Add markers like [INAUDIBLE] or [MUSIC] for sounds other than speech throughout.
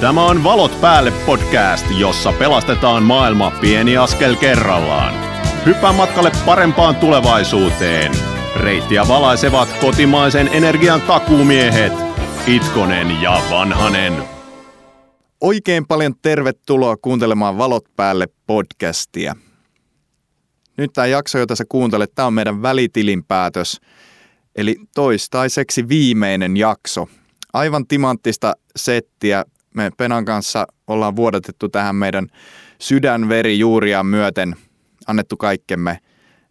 Tämä on Valot päälle podcast, jossa pelastetaan maailma pieni askel kerrallaan. Hyppää matkalle parempaan tulevaisuuteen. Reittiä valaisevat kotimaisen energian takuumiehet Itkonen ja Vanhanen. Oikein paljon tervetuloa kuuntelemaan Valot päälle podcastia. Nyt tämä jakso, jota sä kuuntelet, tämä on meidän välitilinpäätös, eli toistaiseksi viimeinen jakso. Aivan timanttista settiä. Me Penan kanssa ollaan vuodatettu tähän meidän sydänveri juuria myöten, annettu kaikkemme.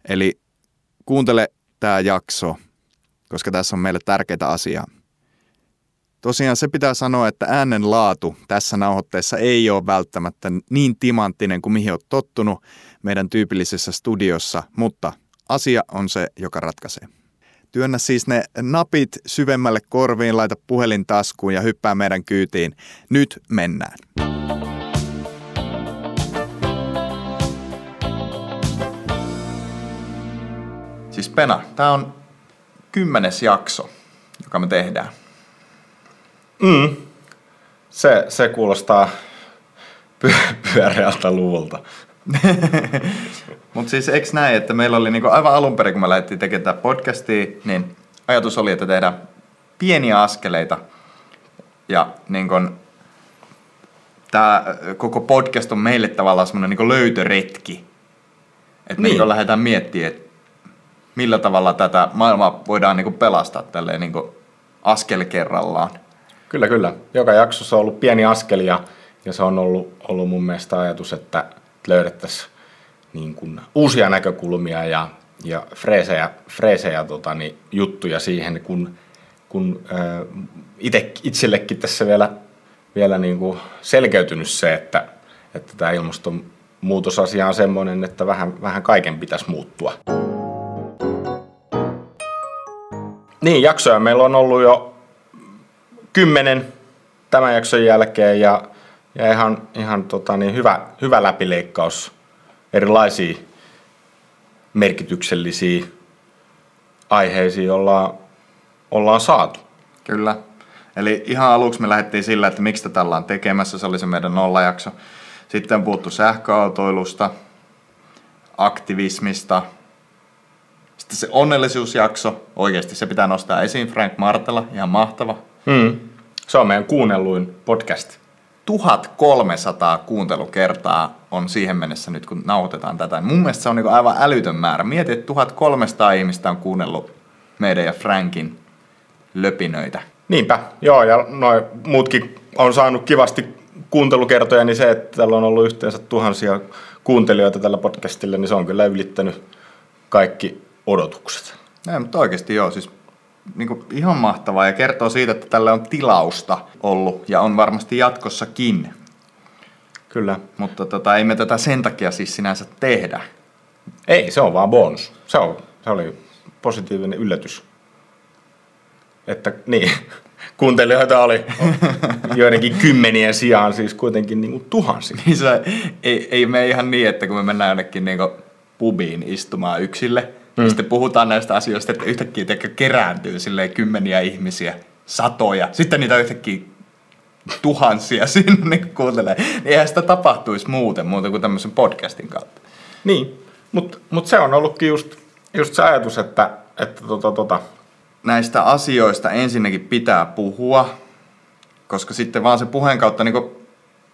Eli kuuntele tämä jakso, koska tässä on meille tärkeitä asiaa. Tosiaan se pitää sanoa, että äänen laatu tässä nauhoitteessa ei ole välttämättä niin timanttinen kuin mihin olet tottunut meidän tyypillisessä studiossa, mutta asia on se, joka ratkaisee. Työnnä siis ne napit syvemmälle korviin, laita puhelin taskuun ja hyppää meidän kyytiin. Nyt mennään. Siis Pena, tämä on kymmenes jakso, joka me tehdään. Mm. Se, se kuulostaa py- pyöreältä luvulta. [LAUGHS] Mutta siis eikö näin, että meillä oli niinku aivan alun perin, kun me lähdettiin tekemään tätä podcastia, niin ajatus oli, että tehdään pieniä askeleita. Ja niin kun, tämä koko podcast on meille tavallaan semmoinen niin löytöretki. Että niin. niin lähdetään miettimään, että millä tavalla tätä maailmaa voidaan niin pelastaa tälleen niin askel kerrallaan. Kyllä, kyllä. Joka jaksossa on ollut pieni askel ja, ja se on ollut, ollut mun mielestä ajatus, että löydettäisiin niin kuin uusia näkökulmia ja, ja freesejä, freesejä tota, niin, juttuja siihen, kun, kun äh, ite, itsellekin tässä vielä, vielä niin kuin selkeytynyt se, että, että tämä ilmastonmuutosasia on semmoinen, että vähän, vähän kaiken pitäisi muuttua. Niin, jaksoja meillä on ollut jo kymmenen tämän jakson jälkeen ja, ja ihan, ihan tota, niin hyvä, hyvä läpileikkaus erilaisia merkityksellisiä aiheisiin ollaan, ollaan saatu. Kyllä. Eli ihan aluksi me lähdettiin sillä, että miksi tätä ollaan tekemässä. Se oli se meidän nollajakso. Sitten puhuttu sähköautoilusta, aktivismista. Sitten se onnellisuusjakso. Oikeasti se pitää nostaa esiin. Frank Martela, ihan mahtava. Hmm. Se on meidän kuunnelluin podcast. 1300 kuuntelukertaa on siihen mennessä nyt, kun nauhoitetaan tätä. Mun mielestä se on niin aivan älytön määrä. Mieti, että 1300 ihmistä on kuunnellut meidän ja Frankin löpinöitä. Niinpä, joo, ja noin muutkin on saanut kivasti kuuntelukertoja, niin se, että täällä on ollut yhteensä tuhansia kuuntelijoita tällä podcastilla, niin se on kyllä ylittänyt kaikki odotukset. Näin, mutta oikeasti joo, siis niin kuin ihan mahtavaa ja kertoo siitä, että tällä on tilausta ollut ja on varmasti jatkossakin. Kyllä. Mutta tota, ei me tätä sen takia siis sinänsä tehdä. Ei, se on vaan bonus. Se, on, se oli positiivinen yllätys. Että niin, [LAUGHS] kuuntelijoita oli joidenkin kymmenien sijaan siis kuitenkin niin kuin tuhansia. Niin se, ei, ei me ihan niin, että kun me mennään jonnekin niin pubiin istumaan yksille, Mm. Sitten puhutaan näistä asioista, että yhtäkkiä teikö kerääntyy silleen kymmeniä ihmisiä, satoja. Sitten niitä yhtäkkiä tuhansia [LAUGHS] sinne niin kuuntelee. Niin eihän sitä tapahtuisi muuten, muuta kuin tämmöisen podcastin kautta. Niin, mutta mut se on ollutkin just, just se ajatus, että, että tota, tota. näistä asioista ensinnäkin pitää puhua, koska sitten vaan se puheen kautta niin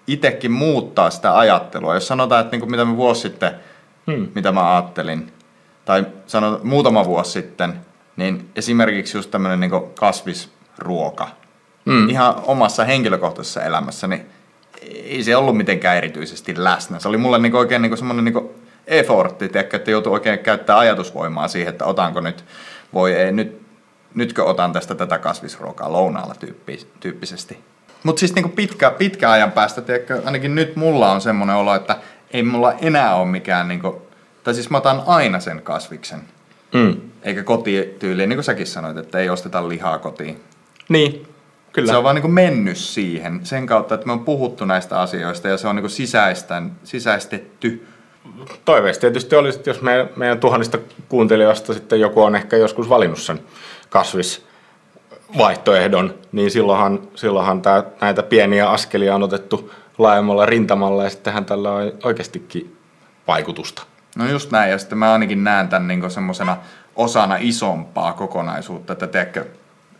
itsekin muuttaa sitä ajattelua. Jos sanotaan, että niin mitä me vuosi sitten, hmm. mitä mä ajattelin, tai sanon muutama vuosi sitten, niin esimerkiksi just tämmöinen niin kasvisruoka, mm. ihan omassa henkilökohtaisessa elämässä, niin ei se ollut mitenkään erityisesti läsnä. Se oli mulle niin oikein niin semmoinen niin effortti, tiedätkö, että joutuu oikein käyttää ajatusvoimaa siihen, että otanko nyt, voi ei, nyt, nytkö otan tästä tätä kasvisruokaa lounaalla tyyppi, tyyppisesti. Mutta siis niin pitkä, pitkä ajan päästä, tiedätkö, ainakin nyt mulla on semmoinen olo, että ei mulla enää ole mikään niin tai siis mä otan aina sen kasviksen. Mm. Eikä kotityyliin, niin kuin säkin sanoit, että ei osteta lihaa kotiin. Niin, kyllä. Se on vaan niin kuin mennyt siihen sen kautta, että me on puhuttu näistä asioista ja se on niin kuin sisäistän, sisäistetty. Toiveista tietysti olisi, että jos meidän, meidän tuhannista kuuntelijoista sitten joku on ehkä joskus valinnut sen kasvis vaihtoehdon, niin silloinhan, silloinhan tää, näitä pieniä askelia on otettu laajemmalla rintamalla ja sittenhän tällä on oikeastikin vaikutusta. No just näin, ja sitten mä ainakin näen tämän niin semmoisena osana isompaa kokonaisuutta, että tiedätkö,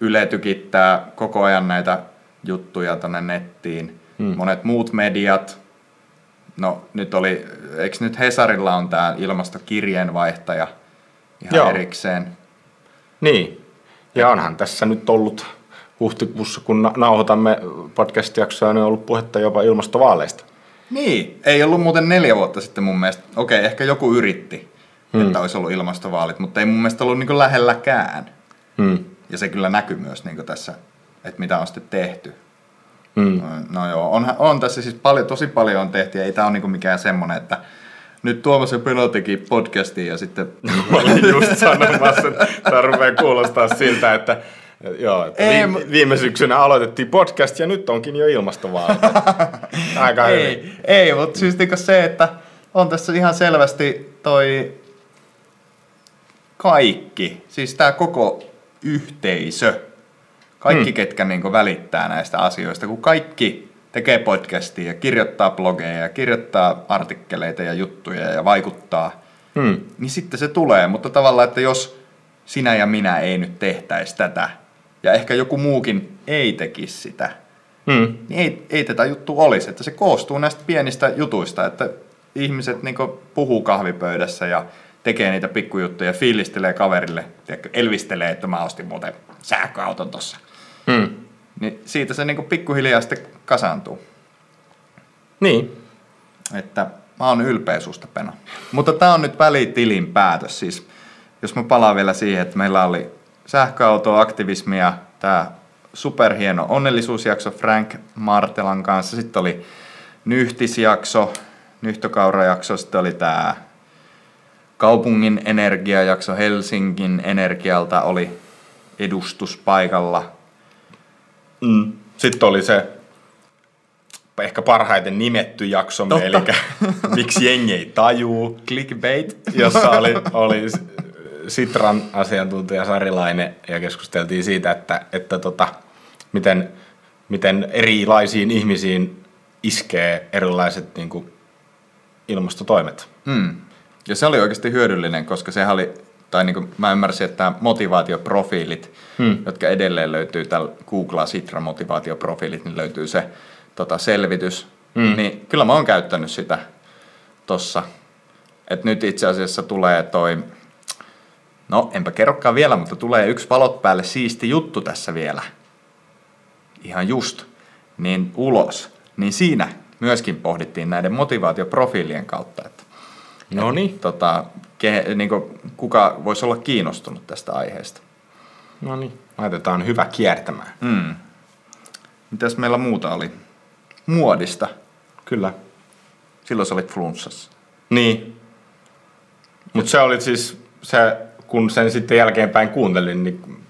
Yle tykittää koko ajan näitä juttuja tänne nettiin, hmm. monet muut mediat, no nyt oli, eikö nyt Hesarilla on tämä ilmastokirjeenvaihtaja ihan Joo. erikseen? Niin, ja onhan tässä nyt ollut huhtikuussa, kun nauhoitamme podcast-jaksoa, niin on ollut puhetta jopa ilmastovaaleista. Niin, ei ollut muuten neljä vuotta sitten mun mielestä. Okei, ehkä joku yritti, hmm. että olisi ollut ilmastovaalit, mutta ei mun mielestä ollut niin lähelläkään. Hmm. Ja se kyllä näkyy myös niin tässä, että mitä on sitten tehty. Hmm. No joo, on, on tässä siis paljon, tosi paljon on tehty ja ei tämä ole niin mikään semmoinen, että nyt Tuomas ja Pelo teki podcastin ja sitten... Mä olin just sanomassa, että tämä rupeaa kuulostaa siltä, että Joo, ei, vi- viime syksynä aloitettiin podcast ja nyt onkin jo ilmastovaalit. [LAUGHS] Aika ei, hyvin. Ei, mutta siis niinku se, että on tässä ihan selvästi toi kaikki, siis tämä koko yhteisö, kaikki hmm. ketkä niinku välittää näistä asioista, kun kaikki tekee podcastia ja kirjoittaa blogeja ja kirjoittaa artikkeleita ja juttuja ja vaikuttaa, hmm. niin sitten se tulee. Mutta tavallaan, että jos sinä ja minä ei nyt tehtäisi tätä, ja ehkä joku muukin ei tekisi sitä, hmm. niin ei, ei tätä juttu olisi. Että se koostuu näistä pienistä jutuista, että ihmiset niin puhuu kahvipöydässä ja tekee niitä pikkujuttuja, fiilistelee kaverille, tiedätkö, elvistelee, että mä ostin muuten sähköauton tossa. Hmm. Niin siitä se niin pikkuhiljaa sitten kasaantuu. Niin. Että mä oon ylpeä susta, Pena. Mutta tää on nyt välitilin päätös. Siis, jos mä palaan vielä siihen, että meillä oli sähköautoaktivismia, tämä superhieno onnellisuusjakso Frank Martelan kanssa. Sitten oli nyhtisjakso, nyhtökaurajakso, sitten oli tämä kaupungin energiajakso Helsingin energialta oli edustus paikalla. Mm. Sitten oli se ehkä parhaiten nimetty jakso, eli [LAUGHS] miksi jengi ei tajuu. Clickbait. Jossa oli, oli Sitran asiantuntija Sarilainen ja keskusteltiin siitä, että, että tota, miten, miten erilaisiin ihmisiin iskee erilaiset niin kuin, ilmastotoimet. Hmm. Ja se oli oikeasti hyödyllinen, koska se oli, tai niin kuin mä ymmärsin, että motivaatioprofiilit, hmm. jotka edelleen löytyy tällä Googlea Sitra motivaatioprofiilit, niin löytyy se tota, selvitys. Hmm. Niin kyllä mä oon käyttänyt sitä tossa. Et nyt itse asiassa tulee toi No, enpä kerrokaan vielä, mutta tulee yksi valot päälle siisti juttu tässä vielä. Ihan just. Niin ulos. Niin siinä myöskin pohdittiin näiden motivaatioprofiilien kautta, että No niin. Tota, ke, niin kuka voisi olla kiinnostunut tästä aiheesta. No niin, laitetaan hyvä kiertämään. Mm. Mitäs meillä muuta oli? Muodista. Kyllä. Silloin sä olit flunssassa. Niin. Mutta se oli siis se kun sen sitten jälkeenpäin kuuntelin, niin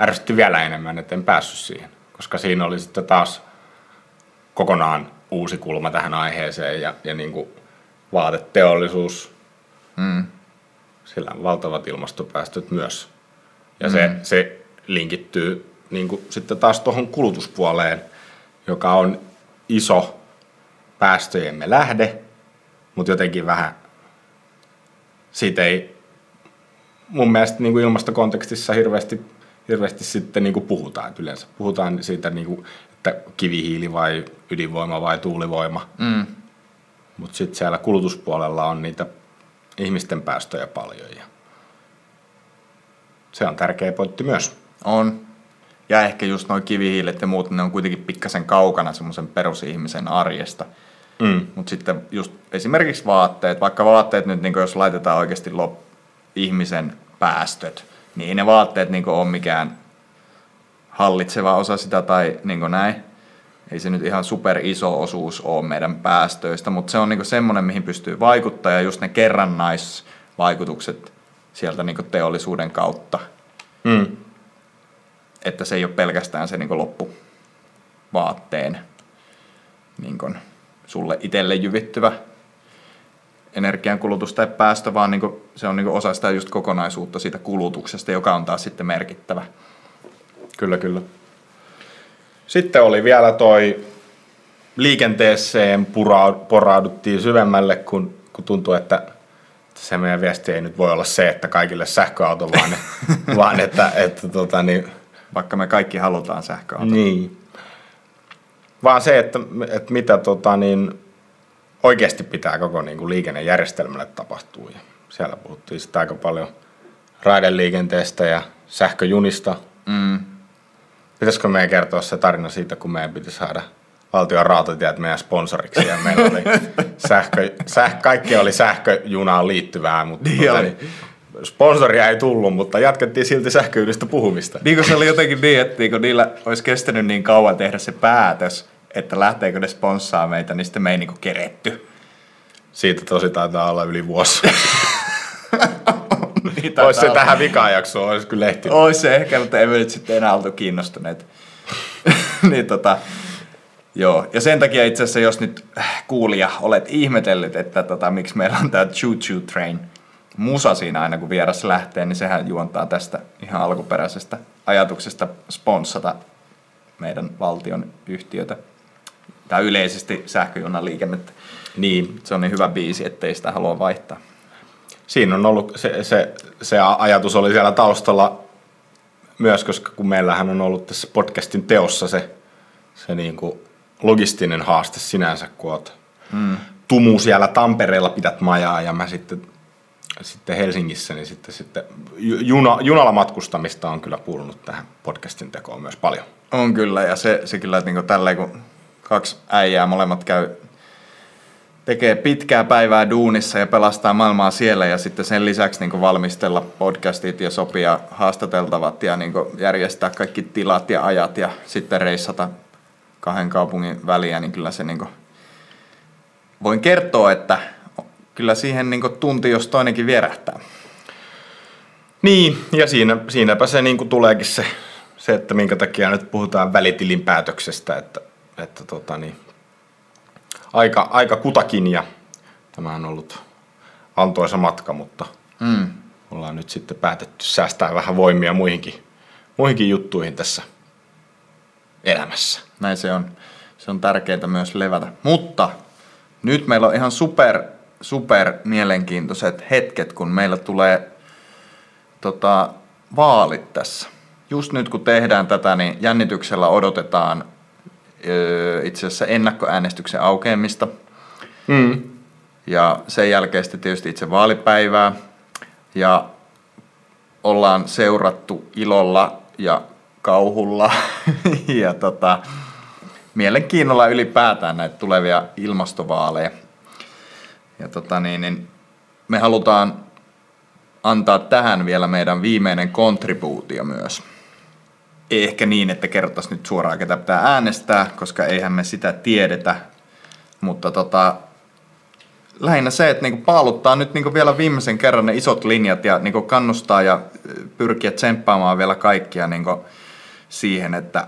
ärsytti vielä enemmän, että en päässyt siihen. Koska siinä oli sitten taas kokonaan uusi kulma tähän aiheeseen ja, ja niin kuin vaateteollisuus, mm. sillä on valtavat ilmastopäästöt myös. Ja mm. se, se linkittyy niin kuin sitten taas tuohon kulutuspuoleen, joka on iso päästöjemme lähde, mutta jotenkin vähän siitä ei mun mielestä niin kuin ilmastokontekstissa hirveästi, hirveästi sitten niin kuin puhutaan. Että yleensä puhutaan siitä, niin kuin, että kivihiili vai ydinvoima vai tuulivoima. Mm. Mutta sitten siellä kulutuspuolella on niitä ihmisten päästöjä paljon. Ja se on tärkeä pointti myös. On. Ja ehkä just noin kivihiilet ja muut, ne on kuitenkin pikkasen kaukana semmoisen perusihmisen arjesta. Mm. Mutta sitten just esimerkiksi vaatteet, vaikka vaatteet nyt, niin jos laitetaan oikeasti lop, ihmisen päästöt, niin ei ne vaatteet niin ole mikään hallitseva osa sitä tai niin näin. Ei se nyt ihan super iso osuus ole meidän päästöistä, mutta se on niin semmoinen, mihin pystyy vaikuttaa ja just ne kerrannaisvaikutukset sieltä niin teollisuuden kautta. Mm. Että se ei ole pelkästään se niin loppuvaatteen niin sulle itselle jyvittyvä energiankulutus tai päästö, vaan niin kuin, se on niin kuin osa sitä just kokonaisuutta siitä kulutuksesta, joka on taas sitten merkittävä. Kyllä, kyllä. Sitten oli vielä toi liikenteeseen porauduttiin syvemmälle, kun, kun tuntui, että se meidän viesti ei nyt voi olla se, että kaikille sähköauto, vaan, [LAUGHS] vaan että, että tota, niin, Vaikka me kaikki halutaan sähköauto. niin. Vaan se, että, että mitä tota, niin, oikeasti pitää koko niin kuin liikennejärjestelmälle tapahtua. Ja siellä puhuttiin sitten aika paljon raideliikenteestä ja sähköjunista. Mm. Pitäisikö meidän kertoa se tarina siitä, kun meidän piti saada valtion rautatiet meidän sponsoriksi ja meillä oli [LAUGHS] sähkö, säh, kaikki oli sähköjunaan liittyvää, mutta Niin niin, sponsoria ei tullut, mutta jatkettiin silti sähköydistä puhumista. Niin kuin se oli jotenkin niin, että niin kuin niillä olisi kestänyt niin kauan tehdä se päätös, että lähteekö ne sponssaa meitä, niin sitten me ei niin kuin keretty. Siitä tosi taitaa olla yli vuosi. [LAUGHS] Niin Olisi se tähän vikaan jaksoon, olisi kyllä lehti. Ois se ehkä, mutta emme nyt sitten enää oltu kiinnostuneet. [LAUGHS] niin tota, joo. Ja sen takia itse asiassa, jos nyt äh, kuulija olet ihmetellyt, että tota, miksi meillä on tämä Choo Choo Train musa siinä aina kun vieras lähtee, niin sehän juontaa tästä ihan alkuperäisestä ajatuksesta sponssata meidän valtion yhtiötä tai yleisesti sähköjunaliikennettä. Niin, Se on niin hyvä biisi, ettei sitä halua vaihtaa. siinä on ollut, se, se, se ajatus oli siellä taustalla myös, koska kun meillähän on ollut tässä podcastin teossa se, se niin kuin logistinen haaste sinänsä, kun oot mm. tumu siellä Tampereella pidät majaa ja mä sitten, sitten Helsingissä, niin sitten, sitten ju- juna, junalla matkustamista on kyllä kuulunut tähän podcastin tekoon myös paljon. On kyllä, ja se, se kyllä, että niin tälleen kun kaksi äijää molemmat käy tekee pitkää päivää duunissa ja pelastaa maailmaa siellä ja sitten sen lisäksi niin valmistella podcastit ja sopia haastateltavat ja niin järjestää kaikki tilat ja ajat ja sitten reissata kahden kaupungin väliä, niin kyllä se niin voin kertoa, että kyllä siihen niin tunti, jos toinenkin vierähtää. Niin, ja siinä, siinäpä se niin kuin tuleekin se, se, että minkä takia nyt puhutaan välitilin päätöksestä, että, että tota niin, aika, aika kutakin ja tämä on ollut antoisa matka, mutta Mm. ollaan nyt sitten päätetty säästää vähän voimia muihinkin, muihinkin juttuihin tässä elämässä. Näin se on. Se on tärkeää myös levätä. Mutta nyt meillä on ihan super, super mielenkiintoiset hetket, kun meillä tulee tota, vaalit tässä. Just nyt kun tehdään tätä, niin jännityksellä odotetaan itse asiassa ennakkoäänestyksen aukeamista. Mm. Ja sen jälkeen sitten tietysti itse vaalipäivää. Ja ollaan seurattu ilolla ja kauhulla [LAUGHS] ja tota, mielenkiinnolla ylipäätään näitä tulevia ilmastovaaleja. Ja tota niin, niin me halutaan antaa tähän vielä meidän viimeinen kontribuutio myös. Ei ehkä niin, että kerrottaisiin nyt suoraan, ketä pitää äänestää, koska eihän me sitä tiedetä. Mutta tota, lähinnä se, että niinku paaluttaa nyt niinku vielä viimeisen kerran ne isot linjat ja niinku kannustaa ja pyrkiä tsemppaamaan vielä kaikkia niinku siihen, että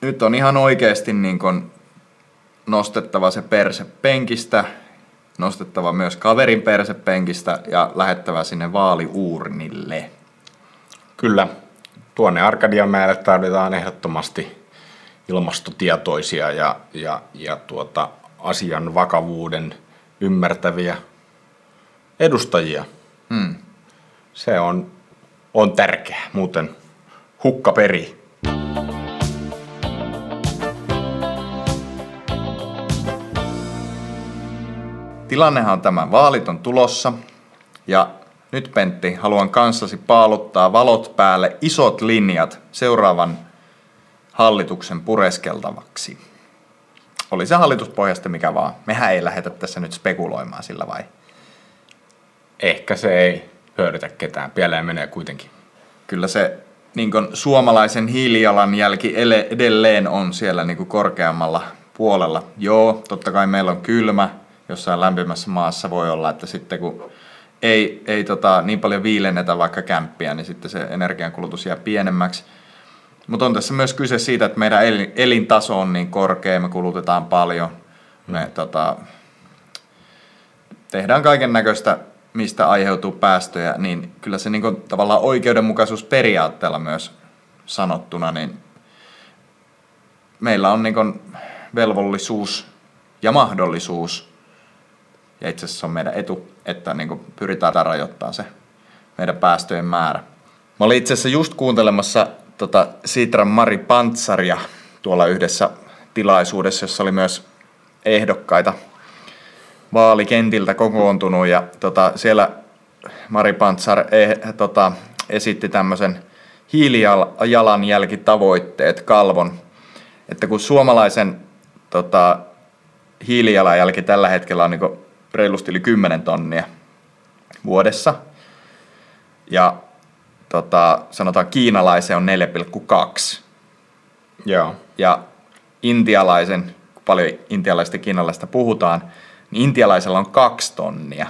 nyt on ihan oikeasti niinku nostettava se perse penkistä, nostettava myös kaverin perse penkistä ja lähettävä sinne vaaliuurnille. Kyllä, tuonne Arkadianmäelle tarvitaan ehdottomasti ilmastotietoisia ja, ja, ja tuota, asian vakavuuden ymmärtäviä edustajia. Hmm. Se on, on tärkeää, muuten hukka peri. Tilannehan on tämä, vaalit on tulossa ja nyt Pentti, haluan kanssasi paaluttaa valot päälle isot linjat seuraavan hallituksen pureskeltavaksi. Oli se hallituspohjasta mikä vaan. Mehän ei lähdetä tässä nyt spekuloimaan sillä vai? Ehkä se ei hyödytä ketään, pieleen menee kuitenkin. Kyllä se niin kuin suomalaisen hiilijalanjälki ele- edelleen on siellä niin kuin korkeammalla puolella. Joo, totta kai meillä on kylmä, jossain lämpimässä maassa voi olla, että sitten kun ei, ei tota, niin paljon viilennetä vaikka kämppiä, niin sitten se energiankulutus jää pienemmäksi. Mutta on tässä myös kyse siitä, että meidän elin- elintaso on niin korkea, me kulutetaan paljon, me tota, tehdään kaiken näköistä, mistä aiheutuu päästöjä, niin kyllä se niin tavallaan oikeudenmukaisuusperiaatteella myös sanottuna, niin meillä on niin velvollisuus ja mahdollisuus, ja itse asiassa on meidän etu, että niin pyritään rajoittamaan se meidän päästöjen määrä. Mä olin itse asiassa just kuuntelemassa tota Sitran Mari Pantsaria tuolla yhdessä tilaisuudessa, jossa oli myös ehdokkaita vaalikentiltä kokoontunut ja tota, siellä Mari Pantsar eh, tota, esitti tämmöisen hiilijalanjälkitavoitteet kalvon, että kun suomalaisen tota, hiilijalanjälki tällä hetkellä on niin reilusti yli 10 tonnia vuodessa, ja tota, sanotaan kiinalaisen on 4,2. Joo. Ja intialaisen, kun paljon intialaista ja kiinalaista puhutaan, niin intialaisella on kaksi tonnia.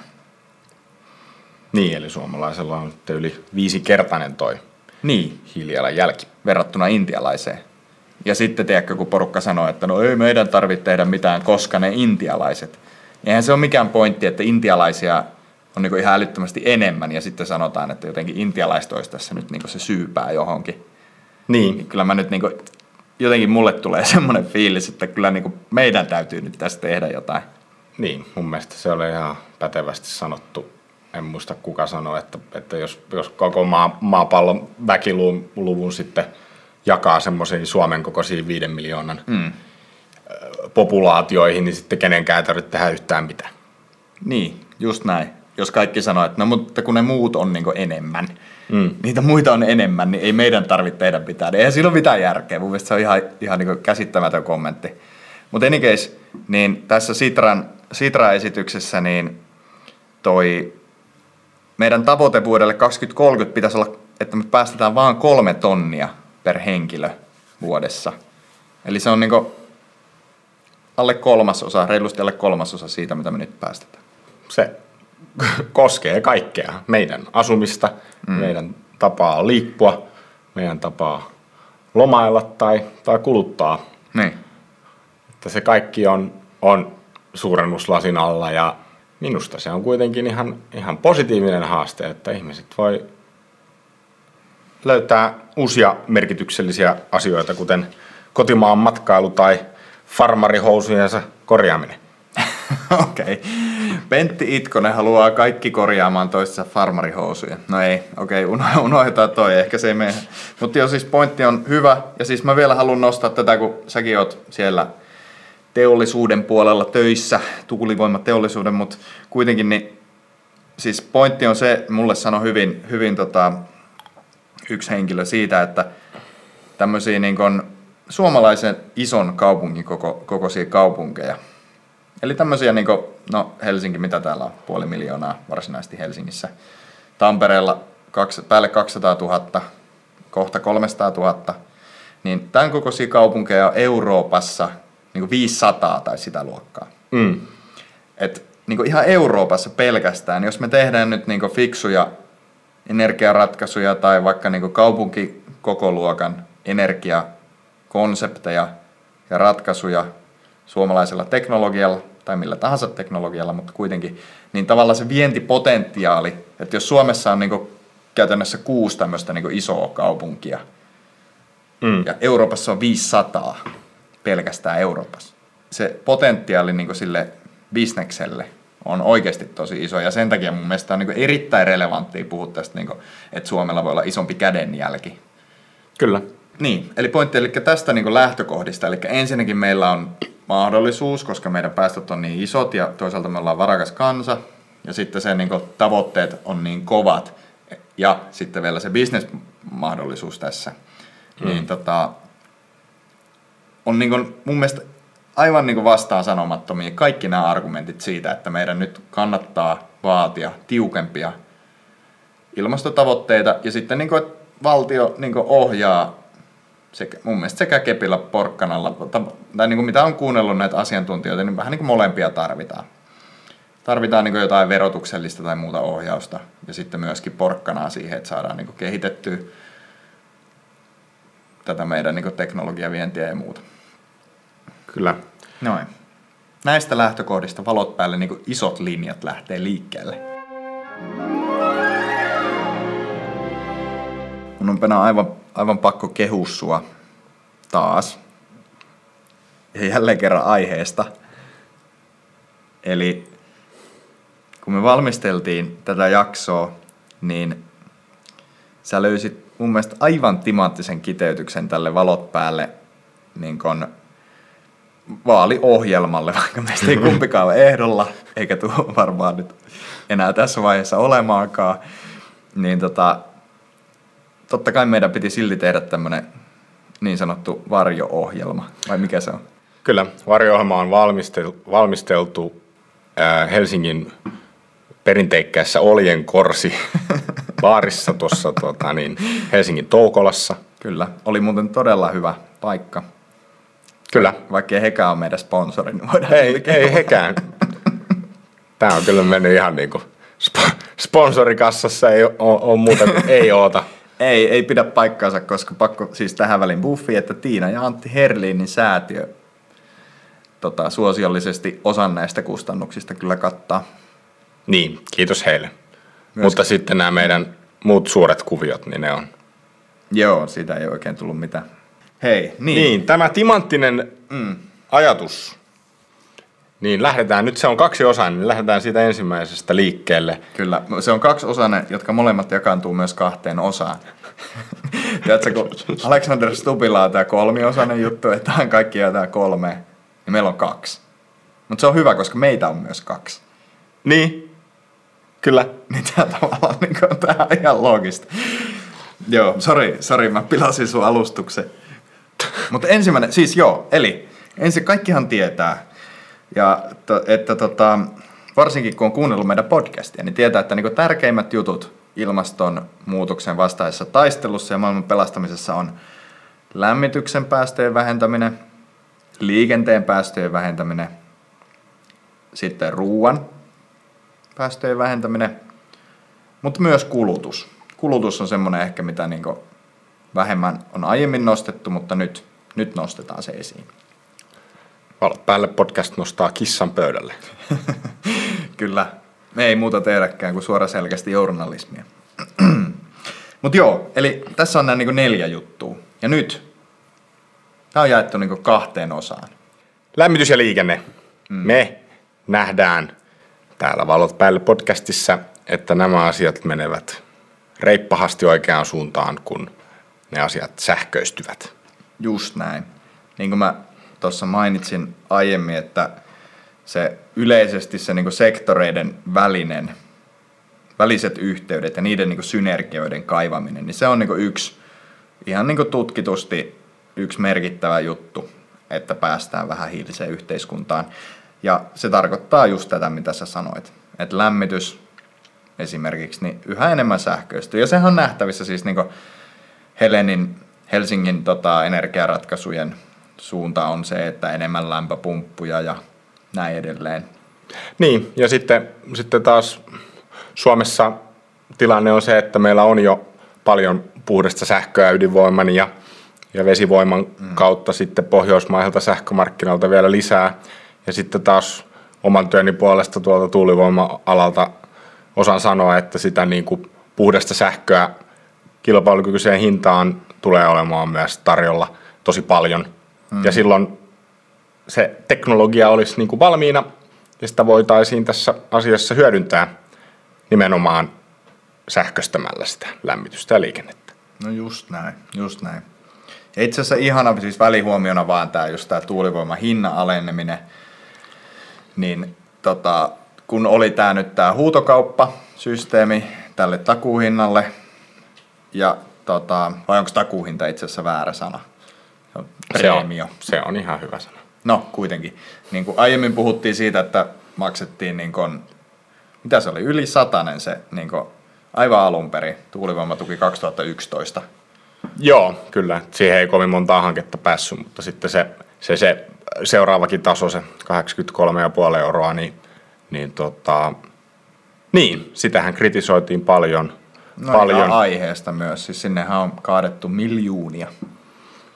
Niin, eli suomalaisella on yli viisikertainen toi niin. jälki Verrattuna intialaiseen. Ja sitten, tiedätkö, kun porukka sanoo, että no ei meidän tarvitse tehdä mitään, koska ne intialaiset. Eihän se ole mikään pointti, että intialaisia on niin ihan älyttömästi enemmän ja sitten sanotaan, että jotenkin intialaiset olisi tässä nyt niin se syypää johonkin. Niin. niin kyllä mä nyt niin kuin, jotenkin mulle tulee [LAUGHS] semmoinen fiilis, että kyllä niin meidän täytyy nyt tästä tehdä jotain. Niin, mun mielestä se oli ihan pätevästi sanottu. En muista kuka sanoi, että, että jos, jos koko maa, maapallon väkiluvun sitten jakaa semmoisiin Suomen kokoisiin viiden miljoonan mm. Populaatioihin, niin sitten kenenkään ei tarvitse tehdä yhtään mitään. Niin, just näin jos kaikki sanoo, että no mutta kun ne muut on niin enemmän, mm. niitä muita on enemmän, niin ei meidän tarvitse tehdä mitään. Eihän siinä ole mitään järkeä. Mun mielestä se on ihan, ihan niin käsittämätön kommentti. Mutta any case, niin tässä Sitran, Sitra-esityksessä niin toi meidän tavoite vuodelle 2030 pitäisi olla, että me päästetään vain kolme tonnia per henkilö vuodessa. Eli se on niin alle kolmasosa, reilusti alle kolmasosa siitä, mitä me nyt päästetään. Se koskee kaikkea. Meidän asumista, mm. meidän tapaa liikkua, meidän tapaa lomailla tai, tai kuluttaa. Niin. Että se kaikki on, on suurennuslasin alla ja minusta se on kuitenkin ihan, ihan positiivinen haaste, että ihmiset voi löytää uusia merkityksellisiä asioita, kuten kotimaan matkailu tai farmarihousujensa korjaaminen. [LAUGHS] Okei. Okay. Pentti Itkonen haluaa kaikki korjaamaan toisessa farmarihousuja. No ei, okei, okay, [LAUGHS] unohdetaan toi, ehkä se ei mene. Mutta jo siis pointti on hyvä, ja siis mä vielä haluan nostaa tätä, kun säkin oot siellä teollisuuden puolella töissä, tuulivoimateollisuuden, mutta kuitenkin niin, siis pointti on se, mulle sanoi hyvin, hyvin tota, yksi henkilö siitä, että tämmöisiä niin kun, suomalaisen ison kaupungin koko, kokoisia kaupunkeja, Eli tämmöisiä, niin kuin, no Helsinki, mitä täällä on, puoli miljoonaa varsinaisesti Helsingissä. Tampereella kaksi, päälle 200 000, kohta 300 000. Niin tämän kokoisia kaupunkeja on Euroopassa niin 500 tai sitä luokkaa. Mm. Et, niin kuin ihan Euroopassa pelkästään, jos me tehdään nyt niin fiksuja energiaratkaisuja tai vaikka niin kaupunkikokoluokan energiakonsepteja ja ratkaisuja suomalaisella teknologialla, tai millä tahansa teknologialla, mutta kuitenkin, niin tavallaan se vientipotentiaali, että jos Suomessa on niin käytännössä kuusi tämmöistä niin isoa kaupunkia, mm. ja Euroopassa on 500 pelkästään Euroopassa, se potentiaali niin sille bisnekselle on oikeasti tosi iso, ja sen takia mun mielestä on niin erittäin relevanttia puhua tästä, niin kuin, että Suomella voi olla isompi kädenjälki. Kyllä. Niin, eli pointti, eli tästä niin lähtökohdista, eli ensinnäkin meillä on mahdollisuus, koska meidän päästöt on niin isot ja toisaalta me ollaan varakas kansa. Ja sitten se niin kuin, tavoitteet on niin kovat. Ja sitten vielä se bisnesmahdollisuus tässä, mm. niin tota, on niin kuin, mun mielestä aivan niin vastaan sanomattomia kaikki nämä argumentit siitä, että meidän nyt kannattaa vaatia tiukempia ilmastotavoitteita. Ja sitten niin kuin, että valtio niin ohjaa sekä, mun mielestä sekä kepillä porkkanalla, tai niin kuin mitä on kuunnellut näitä asiantuntijoita, niin vähän niin kuin molempia tarvitaan. Tarvitaan niin kuin jotain verotuksellista tai muuta ohjausta ja sitten myöskin porkkanaa siihen, että saadaan niin kuin kehitettyä tätä meidän niin teknologiavientiä ja muuta. Kyllä. Noin. Näistä lähtökohdista valot päälle niin isot linjat lähtee liikkeelle. Mun on aivan aivan pakko kehua sua taas. Ja jälleen kerran aiheesta. Eli kun me valmisteltiin tätä jaksoa, niin sä löysit mun mielestä aivan timanttisen kiteytyksen tälle valot päälle niin kun vaaliohjelmalle, [LAUGHS] vaikka meistä ei kumpikaan ole ehdolla, eikä tule varmaan nyt enää tässä vaiheessa olemaankaan. Niin tota, totta kai meidän piti silti tehdä tämmöinen niin sanottu varjo-ohjelma, vai mikä se on? Kyllä, varjo-ohjelma on valmisteltu, valmisteltu äh, Helsingin perinteikkäässä Oljenkorsi [LAUGHS] baarissa tuossa tota, niin, Helsingin Toukolassa. Kyllä, oli muuten todella hyvä paikka. Kyllä. Vaikka ei hekään ole meidän sponsori, niin voidaan Ei, ei hekään. Tämä on kyllä mennyt ihan niin kuin sp- sponsorikassassa ei ole muuta kuin ei oota. Ei, ei pidä paikkaansa, koska pakko siis tähän väliin buffi, että Tiina ja Antti Herliinin säätiö tota, suosiollisesti osan näistä kustannuksista kyllä kattaa. Niin, kiitos heille. Myöskin. Mutta sitten nämä meidän muut suuret kuviot, niin ne on. Joo, siitä ei oikein tullut mitään. Hei, niin. Niin, tämä timanttinen mm. ajatus. Niin lähdetään, nyt se on kaksi osaa, niin lähdetään siitä ensimmäisestä liikkeelle. Kyllä, se on kaksi osainen, jotka molemmat jakaantuu myös kahteen osaan. [LAUGHS] Tiedätkö, kun Alexander Stubilla on tämä kolmiosainen juttu, että on kaikki tämä kolme, niin meillä on kaksi. Mutta se on hyvä, koska meitä on myös kaksi. Niin, kyllä. [LAUGHS] Niin tämä tavallaan niin on tähän ihan loogista. Joo, sori, sori, mä pilasin sun alustuksen. Mutta ensimmäinen, siis joo, eli ensin kaikkihan tietää, ja to, että tota, varsinkin kun on kuunnellut meidän podcastia, niin tietää, että niin tärkeimmät jutut ilmastonmuutoksen vastaisessa taistelussa ja maailman pelastamisessa on lämmityksen päästöjen vähentäminen, liikenteen päästöjen vähentäminen, sitten ruoan päästöjen vähentäminen, mutta myös kulutus. Kulutus on semmoinen ehkä, mitä niin vähemmän on aiemmin nostettu, mutta nyt, nyt nostetaan se esiin. Valot päälle podcast nostaa kissan pöydälle. [LAUGHS] Kyllä, me ei muuta tehdäkään kuin suoraselkästi journalismia. [CLEARS THROAT] Mutta joo, eli tässä on nämä niin neljä juttua. Ja nyt, tämä on jaettu niin kahteen osaan. Lämmitys ja liikenne. Mm. Me nähdään täällä Valot päälle podcastissa, että nämä asiat menevät reippahasti oikeaan suuntaan, kun ne asiat sähköistyvät. Just näin. Niin kuin mä tuossa mainitsin aiemmin, että se yleisesti se niin sektoreiden välinen, väliset yhteydet ja niiden niin synergioiden kaivaminen, niin se on niin yksi ihan niin tutkitusti yksi merkittävä juttu, että päästään vähän hiiliseen yhteiskuntaan. Ja se tarkoittaa just tätä, mitä sä sanoit. Että lämmitys esimerkiksi, niin yhä enemmän sähköistyy. Ja sehän on nähtävissä siis niin Helenin, Helsingin tota, energiaratkaisujen suunta on se, että enemmän lämpöpumppuja ja näin edelleen. Niin, ja sitten, sitten taas Suomessa tilanne on se, että meillä on jo paljon puhdasta sähköä ydinvoiman ja, ja vesivoiman mm. kautta sitten pohjoismaiselta sähkömarkkinoilta vielä lisää. Ja sitten taas oman työni puolesta tuolta tuulivoima-alalta osaan sanoa, että sitä niin kuin puhdasta sähköä kilpailukykyiseen hintaan tulee olemaan myös tarjolla tosi paljon. Mm. Ja silloin se teknologia olisi niin kuin valmiina ja sitä voitaisiin tässä asiassa hyödyntää nimenomaan sähköstämällä sitä lämmitystä ja liikennettä. No just näin, just näin. Ja itse asiassa ihana siis välihuomiona vaan tämä just tämä tuulivoiman hinnan aleneminen, niin tota, kun oli tämä nyt tämä huutokauppasysteemi tälle takuuhinnalle, ja tota, vai onko takuuhinta itse asiassa väärä sana? Se on, se on ihan hyvä sana. No, kuitenkin. Niin kuin aiemmin puhuttiin siitä, että maksettiin niin kuin, mitä se oli, yli satanen se niin kuin, aivan alun perin, tuulivoimatuki 2011. Joo, kyllä. Siihen ei kovin montaa hanketta päässyt, mutta sitten se, se, se seuraavakin taso, se 83,5 euroa, niin, niin, tota, niin, sitähän kritisoitiin paljon. No paljon. aiheesta myös, siis sinnehän on kaadettu miljoonia.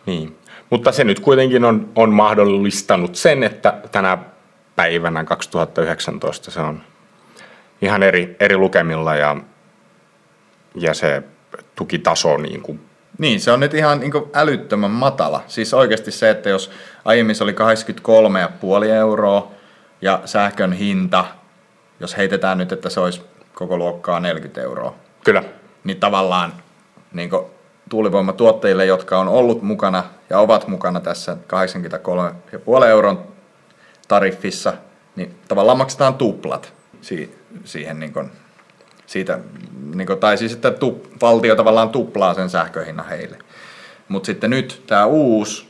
Niin, mutta se nyt kuitenkin on, on mahdollistanut sen, että tänä päivänä 2019 se on ihan eri, eri lukemilla ja, ja se tukitaso niin kuin Niin, se on nyt ihan niin älyttömän matala. Siis oikeasti se, että jos aiemmin se oli 83,5 euroa ja sähkön hinta, jos heitetään nyt, että se olisi koko luokkaa 40 euroa, Kyllä. niin tavallaan niin tuulivoimatuottajille, jotka on ollut mukana ja ovat mukana tässä 83,5 euron tariffissa, niin tavallaan maksetaan tuplat si- siihen niin kuin, siitä, niin kuin, tai siis että tu- valtio tavallaan tuplaa sen sähköhinnan heille. Mutta sitten nyt tämä uusi,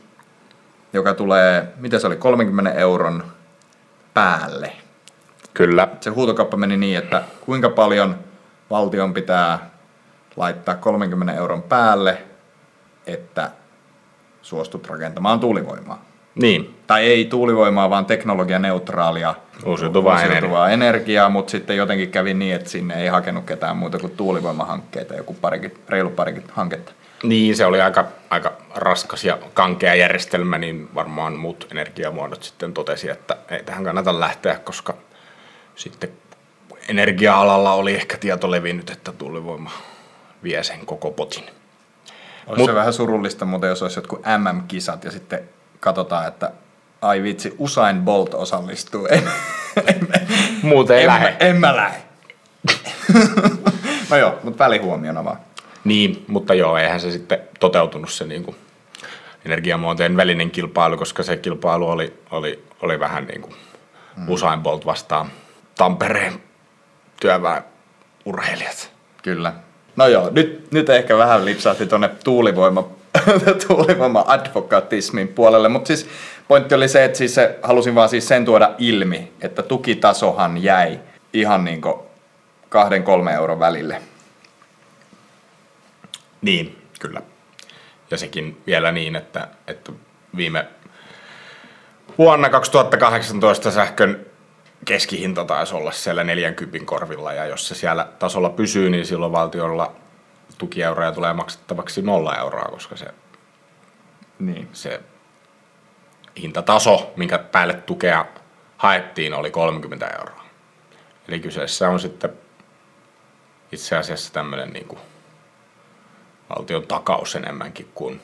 joka tulee, mitä se oli, 30 euron päälle. Kyllä. Se huutokauppa meni niin, että kuinka paljon valtion pitää laittaa 30 euron päälle, että suostut rakentamaan tuulivoimaa. Niin. Tai ei tuulivoimaa, vaan teknologianeutraalia Uusiutuvaa uusiutuvaa energiaa, mutta sitten jotenkin kävi niin, että sinne ei hakenut ketään muuta kuin tuulivoimahankkeita, joku parikin, reilu parikin hanketta. Niin, se oli aika, aika raskas ja kankea järjestelmä, niin varmaan muut energiamuodot sitten totesi, että ei tähän kannata lähteä, koska sitten energia-alalla oli ehkä tieto levinnyt, että tuulivoima vie sen koko potin. Olisi Mut- se vähän surullista, mutta jos olisi jotkut MM-kisat ja sitten katsotaan, että ai vitsi, Usain Bolt osallistuu. En, [LAUGHS] en, Muuten ei en, lähde. en mä lähde. [LAUGHS] no joo, mutta välihuomiona vaan. Niin, mutta joo, eihän se sitten toteutunut se niin kuin energiamuotojen välinen kilpailu, koska se kilpailu oli, oli, oli vähän niin kuin mm. Usain Bolt vastaan Tampereen työväen urheilijat. Kyllä. No joo, nyt, nyt ehkä vähän lipsahti tuonne tuulivoima, [LAUGHS] tuulivoima advokatismin puolelle, mutta siis pointti oli se, että siis se, halusin vaan siis sen tuoda ilmi, että tukitasohan jäi ihan niin kahden kolme euron välille. Niin, kyllä. Ja sekin vielä niin, että, että viime vuonna 2018 sähkön keskihinta taisi olla siellä 40 korvilla, ja jos se siellä tasolla pysyy, niin silloin valtiolla tukieuroja tulee maksettavaksi nolla euroa, koska se, Niin. se hintataso, minkä päälle tukea haettiin, oli 30 euroa. Eli kyseessä on sitten itse asiassa tämmöinen niin kuin valtion takaus enemmänkin kuin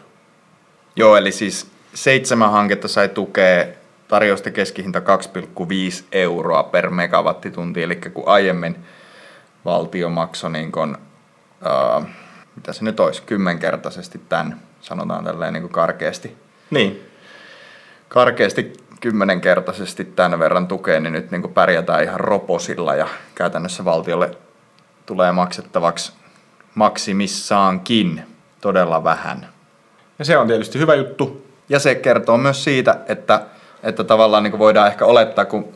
Joo, eli siis seitsemän hanketta sai tukea tarjousta keskihinta 2,5 euroa per megawattitunti, eli kun aiemmin valtio maksoi niin kun, uh, mitä se nyt olisi, kymmenkertaisesti tämän, sanotaan tälleen niin karkeasti, Niin. karkeasti kymmenenkertaisesti tämän verran tukea, niin nyt niin pärjätään ihan roposilla ja käytännössä valtiolle tulee maksettavaksi maksimissaankin todella vähän. Ja se on tietysti hyvä juttu. Ja se kertoo myös siitä, että, että tavallaan niin voidaan ehkä olettaa, kun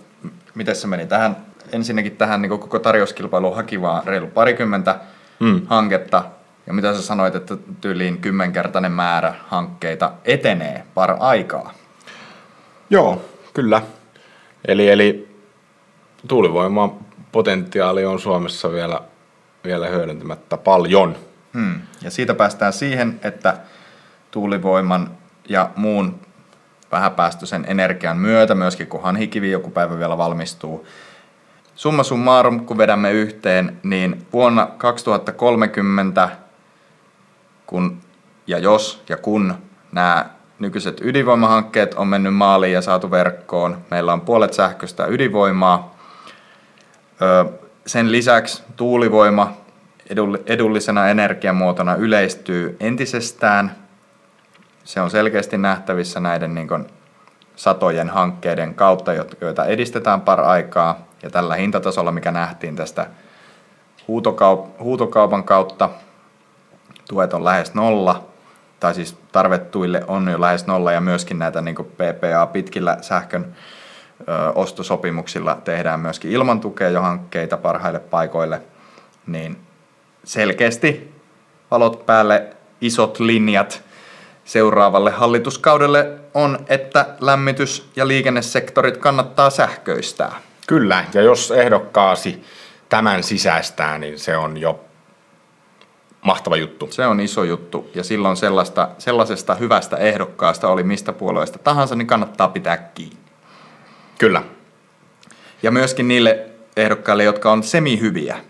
miten se meni tähän, ensinnäkin tähän niin koko tarjouskilpailuun haki vaan reilu parikymmentä Mm. hanketta. Ja mitä sä sanoit, että tyyliin kymmenkertainen määrä hankkeita etenee par aikaa. Joo, kyllä. Eli, eli tuulivoiman potentiaali on Suomessa vielä, vielä hyödyntämättä paljon. Hmm. Ja siitä päästään siihen, että tuulivoiman ja muun vähäpäästöisen energian myötä, myöskin kun hanhikivi joku päivä vielä valmistuu, summa summarum, kun vedämme yhteen, niin vuonna 2030, kun ja jos ja kun nämä nykyiset ydinvoimahankkeet on mennyt maaliin ja saatu verkkoon, meillä on puolet sähköstä ydinvoimaa, Sen lisäksi tuulivoima edull- edullisena energiamuotona yleistyy entisestään. Se on selkeästi nähtävissä näiden niin kuin satojen hankkeiden kautta, joita edistetään par aikaa. Ja tällä hintatasolla, mikä nähtiin tästä huutokaup- huutokaupan kautta, tuet on lähes nolla, tai siis tarvettuille on jo lähes nolla, ja myöskin näitä niin PPA pitkillä sähkön ö, ostosopimuksilla tehdään myöskin ilman tukea jo hankkeita parhaille paikoille, niin selkeästi valot päälle, isot linjat seuraavalle hallituskaudelle on, että lämmitys- ja liikennesektorit kannattaa sähköistää. Kyllä, ja jos ehdokkaasi tämän sisäistää, niin se on jo mahtava juttu. Se on iso juttu, ja silloin sellaista, sellaisesta hyvästä ehdokkaasta oli mistä puolueesta tahansa, niin kannattaa pitää kiinni. Kyllä. Ja myöskin niille ehdokkaille, jotka on semihyviä,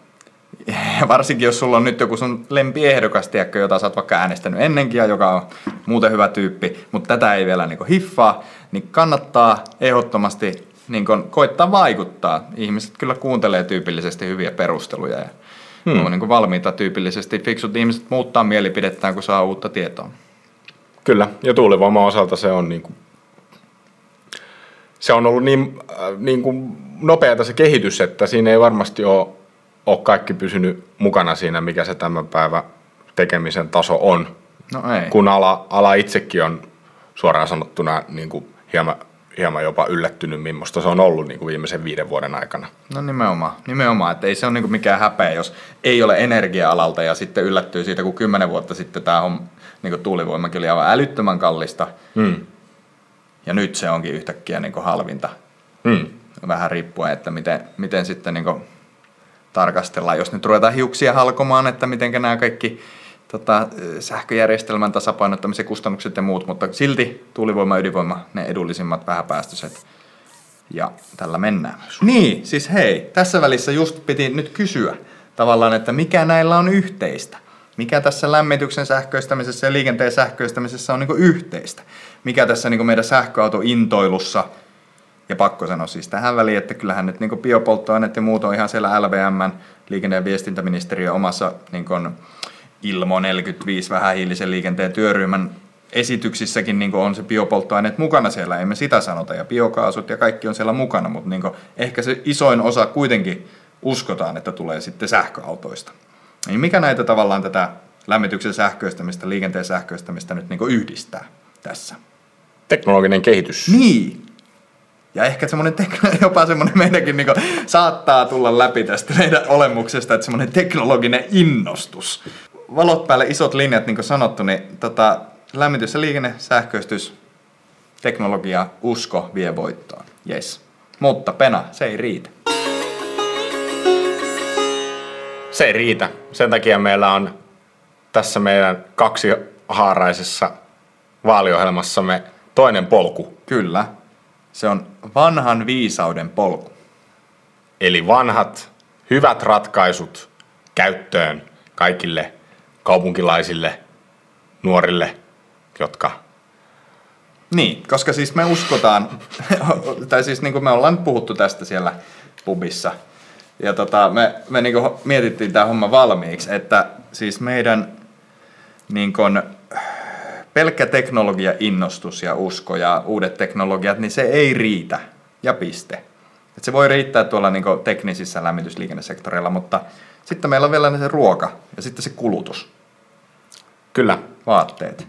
[LAUGHS] varsinkin jos sulla on nyt joku sun lempiehdokas, tiedätkö, jota sä oot vaikka äänestänyt ennenkin ja joka on muuten hyvä tyyppi, mutta tätä ei vielä niin hiffaa, niin kannattaa ehdottomasti niin koittaa vaikuttaa. Ihmiset kyllä kuuntelee tyypillisesti hyviä perusteluja ja hmm. on niin valmiita tyypillisesti fiksut ihmiset muuttaa mielipidettään, kun saa uutta tietoa. Kyllä, ja tuulivoiman osalta se on, niin kuin, se on ollut niin, äh, niin kuin nopeata se kehitys, että siinä ei varmasti ole, ole kaikki pysynyt mukana siinä, mikä se tämän päivän tekemisen taso on. No ei. Kun ala, ala itsekin on suoraan sanottuna niin kuin hieman, hieman jopa yllättynyt, millaista se on ollut niin kuin viimeisen viiden vuoden aikana. No nimenomaan, nimenomaan että ei se ole niin kuin mikään häpeä, jos ei ole energia-alalta ja sitten yllättyy siitä, kun kymmenen vuotta sitten tämä on niin kuin tuulivoimakin oli aivan älyttömän kallista. Mm. Ja nyt se onkin yhtäkkiä niin kuin halvinta. Mm. Vähän riippuen, että miten, miten sitten niin kuin tarkastellaan. Jos nyt ruvetaan hiuksia halkomaan, että miten nämä kaikki tota, sähköjärjestelmän tasapainottamisen kustannukset ja muut, mutta silti tuulivoima ja ydinvoima, ne edullisimmat vähäpäästöiset. Ja tällä mennään. Niin, siis hei, tässä välissä just piti nyt kysyä tavallaan, että mikä näillä on yhteistä mikä tässä lämmityksen sähköistämisessä ja liikenteen sähköistämisessä on niin yhteistä. Mikä tässä niin meidän sähköautointoilussa, ja pakko sanoa siis tähän väliin, että kyllähän nyt niin biopolttoaineet ja muut on ihan siellä LVM, liikenne- ja viestintäministeriön omassa niin Ilmo 45 vähähiilisen liikenteen työryhmän esityksissäkin niin on se biopolttoaineet mukana siellä, emme sitä sanota, ja biokaasut ja kaikki on siellä mukana, mutta niin ehkä se isoin osa kuitenkin uskotaan, että tulee sitten sähköautoista. Niin mikä näitä tavallaan tätä lämmityksen sähköistämistä, liikenteen sähköistämistä nyt niin yhdistää tässä? Teknologinen kehitys. Niin. Ja ehkä semmoinen tek- [LAUGHS] jopa semmoinen meidänkin niin saattaa tulla läpi tästä meidän olemuksesta, että semmoinen teknologinen innostus. Valot päälle isot linjat, niin kuin sanottu, niin tota, lämmitys ja liikenne, sähköistys, teknologia, usko vie voittoon. Yes. Mutta pena, se ei riitä. se ei riitä. Sen takia meillä on tässä meidän kaksi haaraisessa vaaliohjelmassamme toinen polku. Kyllä. Se on vanhan viisauden polku. Eli vanhat, hyvät ratkaisut käyttöön kaikille kaupunkilaisille, nuorille, jotka... Niin, koska siis me uskotaan, [LAUGHS] tai siis niin kuin me ollaan puhuttu tästä siellä pubissa – ja tota, me, me niinku mietittiin tämä homma valmiiksi, että siis meidän niin kun, pelkkä teknologia innostus ja usko ja uudet teknologiat, niin se ei riitä. Ja piste. Et se voi riittää tuolla niin teknisissä lämmitysliikennesektoreilla, mutta sitten meillä on vielä se ruoka ja sitten se kulutus. Kyllä. Vaatteet.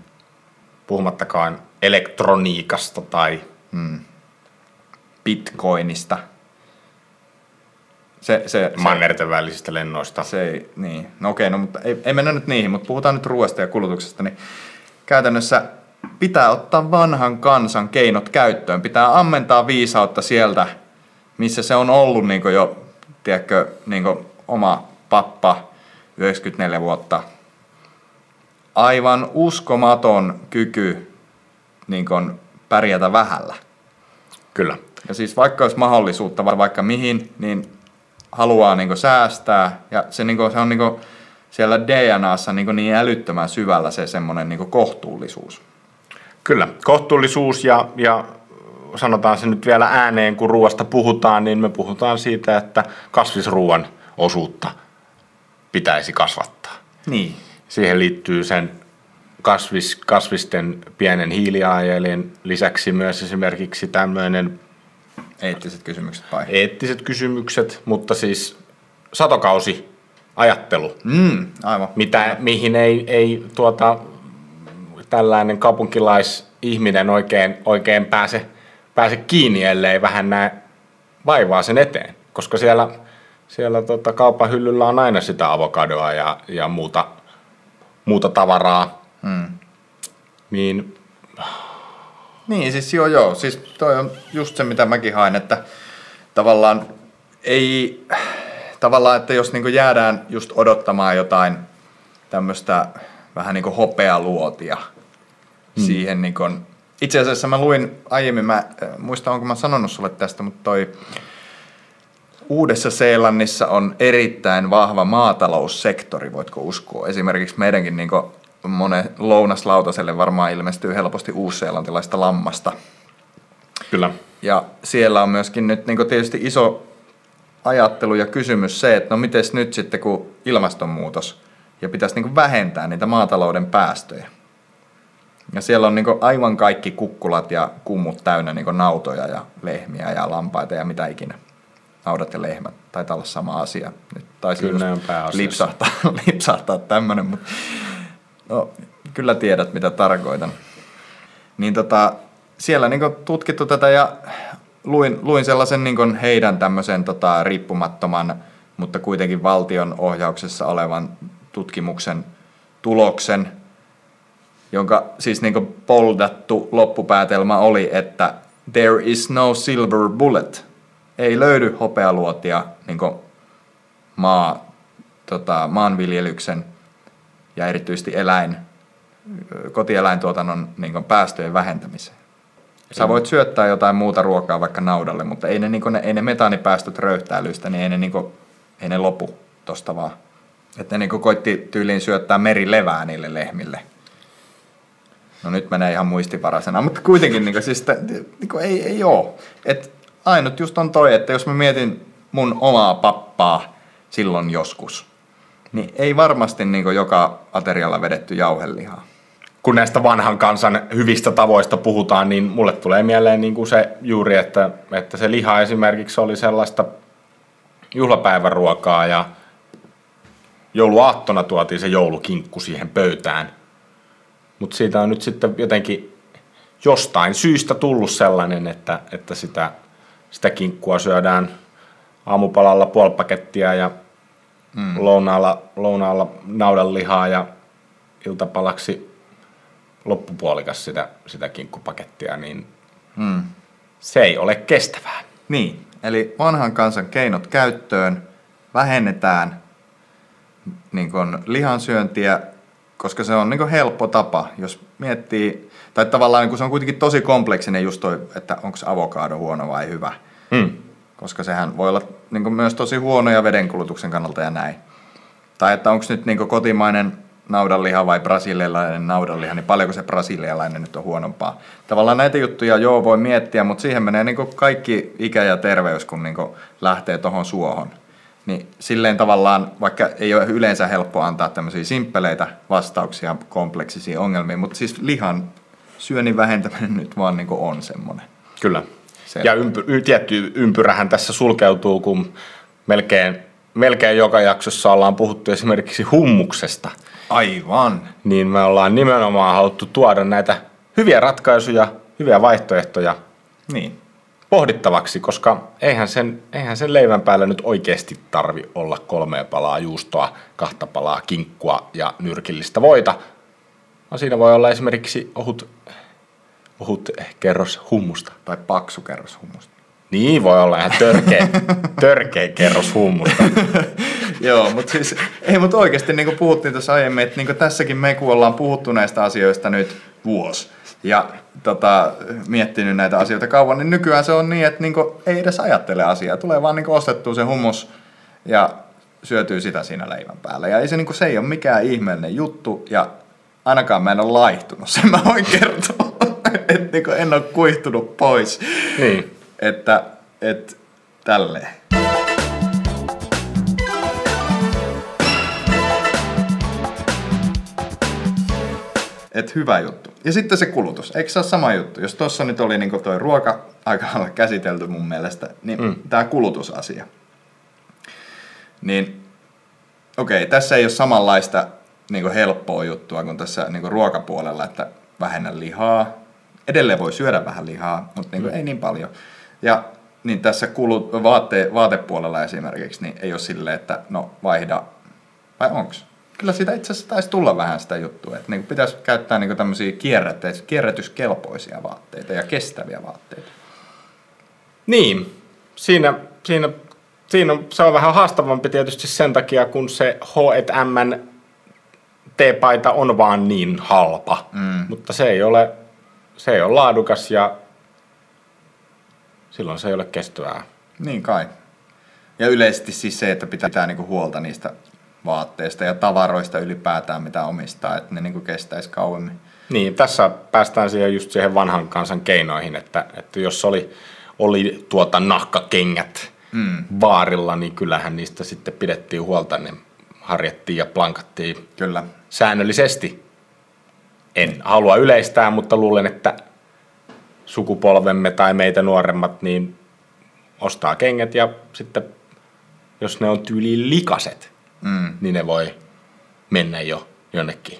Puhumattakaan elektroniikasta tai... Hmm. Bitcoinista se, se, mannerten välisistä lennoista. Se niin. No okei, no mutta ei, ei mennä nyt niihin, mutta puhutaan nyt ruoasta ja kulutuksesta, niin käytännössä pitää ottaa vanhan kansan keinot käyttöön. Pitää ammentaa viisautta sieltä, missä se on ollut niin jo, tiedätkö, niin oma pappa 94 vuotta. Aivan uskomaton kyky niin pärjätä vähällä. Kyllä. Ja siis vaikka olisi mahdollisuutta vaikka mihin, niin haluaa niin säästää ja se, niin kuin, se on niin kuin, siellä DNAssa niin, niin älyttömän syvällä se semmoinen niin kohtuullisuus. Kyllä, kohtuullisuus ja, ja sanotaan se nyt vielä ääneen, kun ruoasta puhutaan, niin me puhutaan siitä, että kasvisruuan osuutta pitäisi kasvattaa. Niin. Siihen liittyy sen kasvis, kasvisten pienen hiilijalanjäljen lisäksi myös esimerkiksi tämmöinen Eettiset kysymykset vai? Eettiset kysymykset, mutta siis satokausi ajattelu. Mm, aivan. Mitä, mihin ei, ei tuota, tällainen kaupunkilaisihminen oikein, oikein pääse, pääse kiinni, ellei vähän näe vaivaa sen eteen. Koska siellä, siellä tota, kaupan hyllyllä on aina sitä avokadoa ja, ja muuta, muuta tavaraa. Mm. Niin niin, siis joo joo. Siis toi on just se, mitä mäkin haen, että tavallaan ei, tavallaan, että jos niinku jäädään just odottamaan jotain tämmöistä vähän niin kuin hopealuotia hmm. siihen niin kuin, itse asiassa mä luin aiemmin, mä muistan onko mä sanonut sulle tästä, mutta toi Uudessa Seelannissa on erittäin vahva maataloussektori, voitko uskoa. Esimerkiksi meidänkin niin monen lounaslautaselle varmaan ilmestyy helposti uusseelantilaista lammasta. Kyllä. Ja siellä on myöskin nyt niin tietysti iso ajattelu ja kysymys se, että no miten nyt sitten kun ilmastonmuutos ja pitäisi niin vähentää niitä maatalouden päästöjä. Ja siellä on niin aivan kaikki kukkulat ja kummut täynnä niin nautoja ja lehmiä ja lampaita ja mitä ikinä. Naudat ja lehmät, taitaa olla sama asia. Nyt taisi kyllä lipsahtaa, [LAUGHS] lipsahtaa tämmöinen, mutta no, kyllä tiedät mitä tarkoitan. Niin tota, siellä niin tutkittu tätä ja luin, luin sellaisen niin heidän tämmöisen tota, riippumattoman, mutta kuitenkin valtion ohjauksessa olevan tutkimuksen tuloksen, jonka siis niin poldattu loppupäätelmä oli, että there is no silver bullet. Ei löydy hopealuotia niin maa, tota, maanviljelyksen ja erityisesti eläin, kotieläintuotannon niin päästöjen vähentämiseen. Sä voit syöttää jotain muuta ruokaa vaikka naudalle, mutta ei ne, niin ne, ei ne metaanipäästöt röyhtäilystä, niin ei ne, niin kuin, ei ne lopu tosta vaan. Että ne niin koitti tyyliin syöttää merilevää niille lehmille. No nyt menee ihan muistivarasena, mutta kuitenkin niin kuin, siis, niin kuin, ei, ei oo. Et ainut just on toi, että jos mä mietin mun omaa pappaa silloin joskus, niin ei varmasti niin joka aterialla vedetty jauhelihaa kun näistä vanhan kansan hyvistä tavoista puhutaan, niin mulle tulee mieleen niin kuin se juuri, että, että se liha esimerkiksi oli sellaista juhlapäiväruokaa ja jouluaattona tuotiin se joulukinkku siihen pöytään. Mutta siitä on nyt sitten jotenkin jostain syystä tullut sellainen, että, että sitä, sitä kinkkua syödään aamupalalla puoli pakettia ja mm. lounaalla, lounaalla naudanlihaa ja iltapalaksi loppupuolikas sitä, sitä kinkkupakettia, niin mm. se ei ole kestävää. Niin, eli vanhan kansan keinot käyttöön, vähennetään niin kun, lihansyöntiä, koska se on niin kun, helppo tapa, jos miettii, tai tavallaan niin kun se on kuitenkin tosi kompleksinen just toi, että onko avokaado huono vai hyvä. Mm. Koska sehän voi olla niin myös tosi huono ja vedenkulutuksen kannalta ja näin. Tai että onko nyt niin kotimainen naudanliha vai brasilialainen naudanliha, niin paljonko se brasilialainen nyt on huonompaa. Tavallaan näitä juttuja joo voi miettiä, mutta siihen menee niin kaikki ikä ja terveys, kun niin lähtee tuohon suohon. Niin silleen tavallaan, vaikka ei ole yleensä helppo antaa tämmöisiä simppeleitä vastauksia kompleksisiin ongelmiin, mutta siis lihan syönnin vähentäminen nyt vaan niin on semmoinen. Kyllä. Se. Ja ympy, tietty ympyrähän tässä sulkeutuu, kun melkein, melkein joka jaksossa ollaan puhuttu esimerkiksi hummuksesta – Aivan. Niin me ollaan nimenomaan haluttu tuoda näitä hyviä ratkaisuja, hyviä vaihtoehtoja niin. pohdittavaksi, koska eihän sen, eihän sen leivän päällä nyt oikeasti tarvi olla kolmea palaa juustoa, kahta palaa kinkkua ja nyrkillistä voita. No siinä voi olla esimerkiksi ohut, ohut kerros hummusta. Tai paksu kerros hummusta. Niin voi olla ihan törkeä, [LAUGHS] törkeä kerros hummusta. [LAUGHS] Joo, mutta siis, ei mutta oikeasti niin kuin puhuttiin tuossa aiemmin, että niin tässäkin me kun ollaan puhuttu näistä asioista nyt vuosi ja tota, miettinyt näitä asioita kauan, niin nykyään se on niin, että niin kuin, ei edes ajattele asiaa. Tulee vaan niin ostettua se hummus ja syötyy sitä siinä leivän päällä. Ja ei se, niin kuin, se ei ole mikään ihmeellinen juttu ja ainakaan mä en ole laihtunut, sen [LAUGHS] mä voin kertoa. että niin en ole kuihtunut pois. Niin. Että, että tälleen. Et hyvä juttu. Ja sitten se kulutus. Eikö se ole sama juttu? Jos tuossa nyt oli niin toi ruoka aika käsitelty mun mielestä, niin mm. tämä kulutusasia. Niin okei, okay, tässä ei ole samanlaista niin helppoa juttua kuin tässä niin ruokapuolella, että vähennä lihaa. Edelleen voi syödä vähän lihaa, mutta niin mm. ei niin paljon. Ja niin tässä kulut, vaate, vaatepuolella esimerkiksi niin ei ole silleen, että no vaihda, vai onks? Kyllä siitä itse asiassa taisi tulla vähän sitä juttua, että niin pitäisi käyttää niin tämmöisiä kierrätyskelpoisia vaatteita ja kestäviä vaatteita. Niin, siinä, siinä, siinä on, se on vähän haastavampi tietysti sen takia, kun se H&M T-paita on vaan niin halpa, mm. mutta se ei ole, se ei ole laadukas ja silloin se ei ole kestävää. Niin kai. Ja yleisesti siis se, että pitää, pitää niinku huolta niistä vaatteista ja tavaroista ylipäätään, mitä omistaa, että ne niinku kestäisi kauemmin. Niin, tässä päästään siihen just siihen vanhan kansan keinoihin, että, että jos oli, oli tuota nahkakengät mm. vaarilla, niin kyllähän niistä sitten pidettiin huolta, ne harjattiin ja plankattiin Kyllä. säännöllisesti. En halua yleistää, mutta luulen, että sukupolvemme tai meitä nuoremmat niin ostaa kengät ja sitten jos ne on tyyliin likaset, mm. niin ne voi mennä jo jonnekin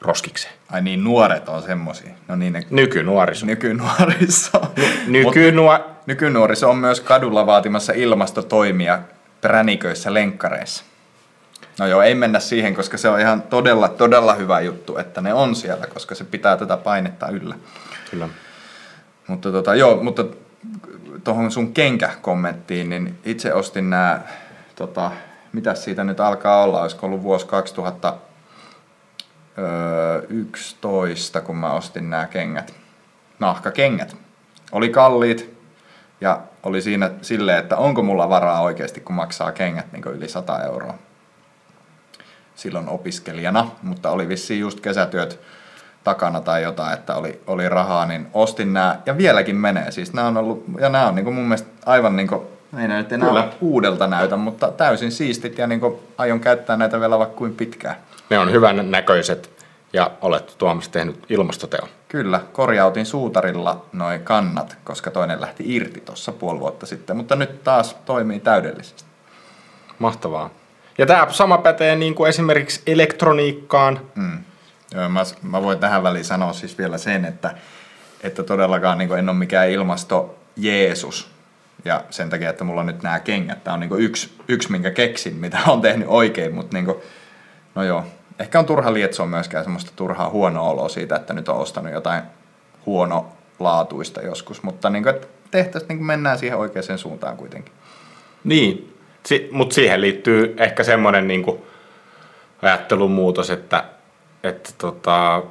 roskikseen. Ai niin, nuoret on semmosia. No niin, ne Nykynuoriso. nykynuoriso. [LAUGHS] Nykynuo... Mut nykynuoriso on myös kadulla vaatimassa ilmastotoimia präniköissä lenkkareissa. No joo, ei mennä siihen, koska se on ihan todella, todella hyvä juttu, että ne on siellä, koska se pitää tätä painetta yllä. Kyllä. Mutta tota, joo, mutta tuohon sun kenkäkommenttiin, niin itse ostin nämä, tota, mitä siitä nyt alkaa olla, olisiko ollut vuosi 2011, kun mä ostin nämä kengät, nahkakengät. Oli kalliit ja oli siinä silleen, että onko mulla varaa oikeasti, kun maksaa kengät niin yli 100 euroa silloin opiskelijana, mutta oli vissiin just kesätyöt takana tai jotain, että oli, oli rahaa, niin ostin nämä ja vieläkin menee. Siis nämä on ollut, ja nämä on niin mun mielestä aivan niin kuin, ei nyt enää Kyllä. uudelta näytä, mutta täysin siistit ja niin kuin, aion käyttää näitä vielä vaikka kuin pitkään. Ne on hyvän näköiset ja olet Tuomas tehnyt ilmastoteon. Kyllä, korjautin suutarilla noin kannat, koska toinen lähti irti tuossa puoli vuotta sitten, mutta nyt taas toimii täydellisesti. Mahtavaa. Ja tämä sama pätee niin kuin esimerkiksi elektroniikkaan. Mm. Mä, mä voin tähän väliin sanoa siis vielä sen, että, että todellakaan niin en ole mikään ilmasto Jeesus. Ja sen takia, että mulla on nyt nämä kengät. Tämä on niin yksi, yksi, minkä keksin, mitä on tehnyt oikein, mutta niin kuin, no joo. Ehkä on turha lietsoa myöskään semmoista turhaa huonoa oloa siitä, että nyt on ostanut jotain huonolaatuista joskus, mutta niin tehtäisiin, niin mennään siihen oikeaan suuntaan kuitenkin. Niin, si- mutta siihen liittyy ehkä semmoinen niin ajattelun muutos, että, että, tota,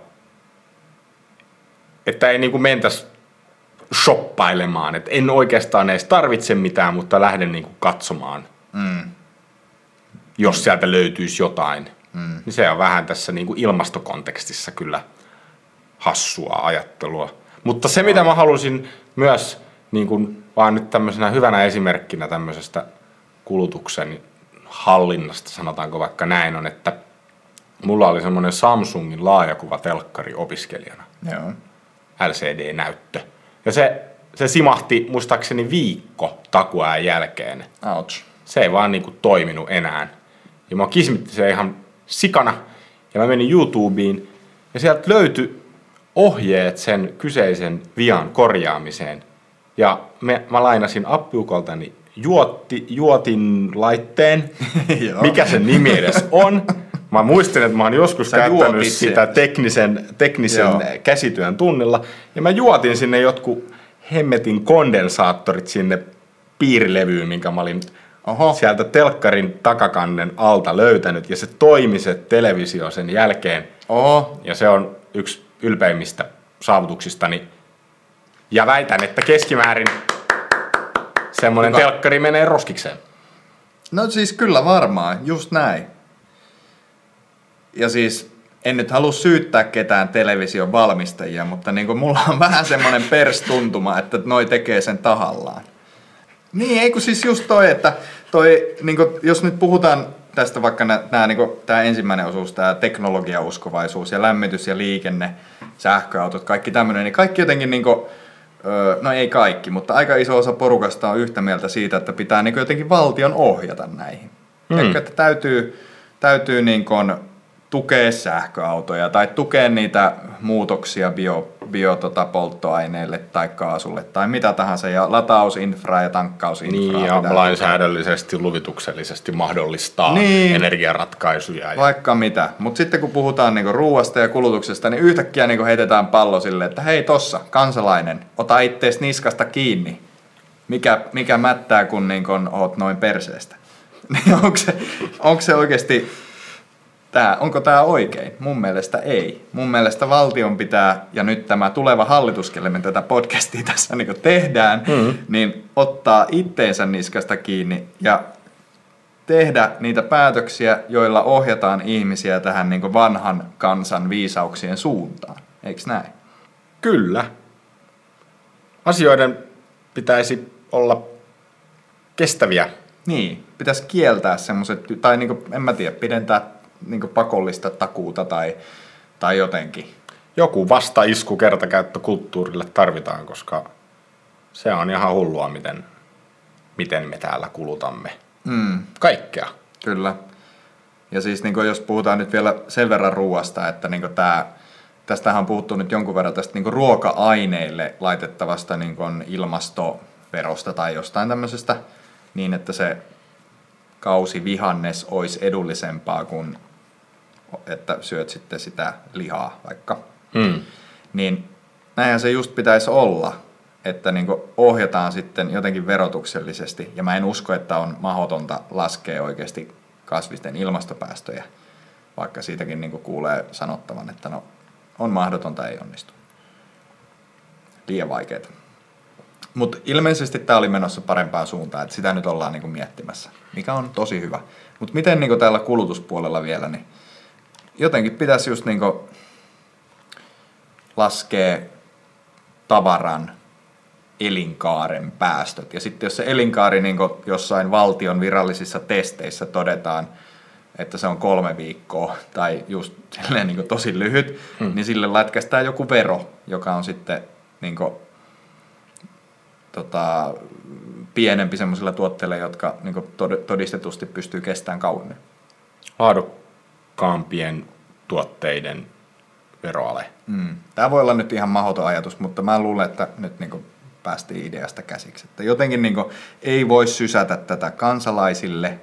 että ei niin kuin mentäisi shoppailemaan. Että en oikeastaan edes tarvitse mitään, mutta lähden niin kuin katsomaan, Mm. jos sieltä löytyisi jotain. Mm. Niin se on vähän tässä niin kuin ilmastokontekstissa kyllä hassua ajattelua. Mutta se, mitä mä halusin myös niin kuin, vaan nyt tämmöisenä hyvänä esimerkkinä tämmöisestä kulutuksen hallinnasta, sanotaanko vaikka näin, on, että mulla oli semmoinen Samsungin laajakuvatelkkari opiskelijana, Joo. LCD-näyttö. Ja se, se simahti muistaakseni viikko takuajan jälkeen. Ouch. Se ei vaan niinku toiminut enää. Ja mä kismitti se ihan sikana. Ja mä menin YouTubeen ja sieltä löytyi ohjeet sen kyseisen vian korjaamiseen. Ja me, mä lainasin appiukoltani juotti, juotin laitteen, [LAUGHS] mikä sen nimi edes on. [LAUGHS] Mä muistin, että mä oon joskus Sä käyttänyt sen. sitä teknisen, teknisen Joo. käsityön tunnilla. Ja mä juotin sinne jotkut hemmetin kondensaattorit sinne piirilevyyn, minkä mä olin Oho. sieltä telkkarin takakannen alta löytänyt. Ja se toimi se televisio sen jälkeen. Oho. Ja se on yksi ylpeimmistä saavutuksistani. Ja väitän, että keskimäärin semmoinen Kuka? telkkari menee roskikseen. No siis kyllä varmaan, just näin. Ja siis en nyt halua syyttää ketään television valmistajia, mutta niin kuin mulla on vähän semmoinen perstuntuma, että noi tekee sen tahallaan. Niin, ei kun siis just toi, että toi, niin kuin, jos nyt puhutaan tästä vaikka nämä, niin tämä ensimmäinen osuus, tämä teknologiauskovaisuus ja lämmitys ja liikenne, sähköautot, kaikki tämmöinen, niin kaikki jotenkin niin kuin, no ei kaikki, mutta aika iso osa porukasta on yhtä mieltä siitä, että pitää niin kuin jotenkin valtion ohjata näihin. Mm. Mm. Että täytyy, täytyy niin kuin tukea sähköautoja tai tukea niitä muutoksia bio, bio tota, polttoaineille tai kaasulle tai mitä tahansa ja latausinfraa ja tankkausinfraa. Niin, ja lainsäädännöllisesti, luvituksellisesti mahdollistaa Niin. energiaratkaisuja. Ja... Vaikka mitä. Mutta sitten kun puhutaan niinku ruuasta ja kulutuksesta, niin yhtäkkiä niinku heitetään pallo sille, että hei tossa, kansalainen, ota ittees niskasta kiinni. Mikä, mikä mättää, kun niinku oot noin perseestä. [LAUGHS] Niin onko se, onko se oikeasti tää, onko tämä oikein? Mun mielestä ei. Mun mielestä valtion pitää, ja nyt tämä tuleva hallitus, kelle me tätä podcastia [LAUGHS] tässä niin tehdään, mm. niin ottaa itteensä niskasta kiinni ja tehdä niitä päätöksiä, joilla ohjataan ihmisiä tähän niin vanhan kansan viisauksien suuntaan. Eikö näin? Kyllä. Asioiden pitäisi olla kestäviä. Niin, pitäisi kieltää semmoiset, tai niin kuin, en mä tiedä, pidentää niin pakollista takuuta tai, tai jotenkin. Joku vastaisku kertakäyttökulttuurille tarvitaan, koska se on ihan hullua, miten, miten me täällä kulutamme mm. kaikkea. Kyllä. Ja siis niin jos puhutaan nyt vielä sen verran ruoasta, että niin tämä, tästähän on puhuttu nyt jonkun verran tästä niin ruoka-aineille laitettavasta niin ilmastoverosta tai jostain tämmöisestä, niin että se kausi vihannes olisi edullisempaa kuin että syöt sitten sitä lihaa vaikka. Mm. Niin näinhän se just pitäisi olla, että niin ohjataan sitten jotenkin verotuksellisesti. Ja mä en usko, että on mahdotonta laskea oikeasti kasvisten ilmastopäästöjä, vaikka siitäkin niin kuulee sanottavan, että no on mahdotonta, ei onnistu. Liian vaikeaa. Mutta ilmeisesti tämä oli menossa parempaan suuntaan, että sitä nyt ollaan niin miettimässä, mikä on tosi hyvä. Mutta miten niin täällä kulutuspuolella vielä, niin jotenkin pitäisi just niin laskea tavaran elinkaaren päästöt. Ja sitten jos se elinkaari niin jossain valtion virallisissa testeissä todetaan, että se on kolme viikkoa tai just silleen niin tosi lyhyt, hmm. niin sille lätkästään joku vero, joka on sitten niin kuin, tota, pienempi sellaisilla tuotteilla, jotka niin todistetusti pystyy kestämään kauemmin. Laadukkaampien tuotteiden veroale. Mm. Tämä voi olla nyt ihan mahdoton ajatus, mutta mä luulen, että nyt niin päästiin ideasta käsiksi. Että jotenkin niin ei voi sysätä tätä kansalaisille,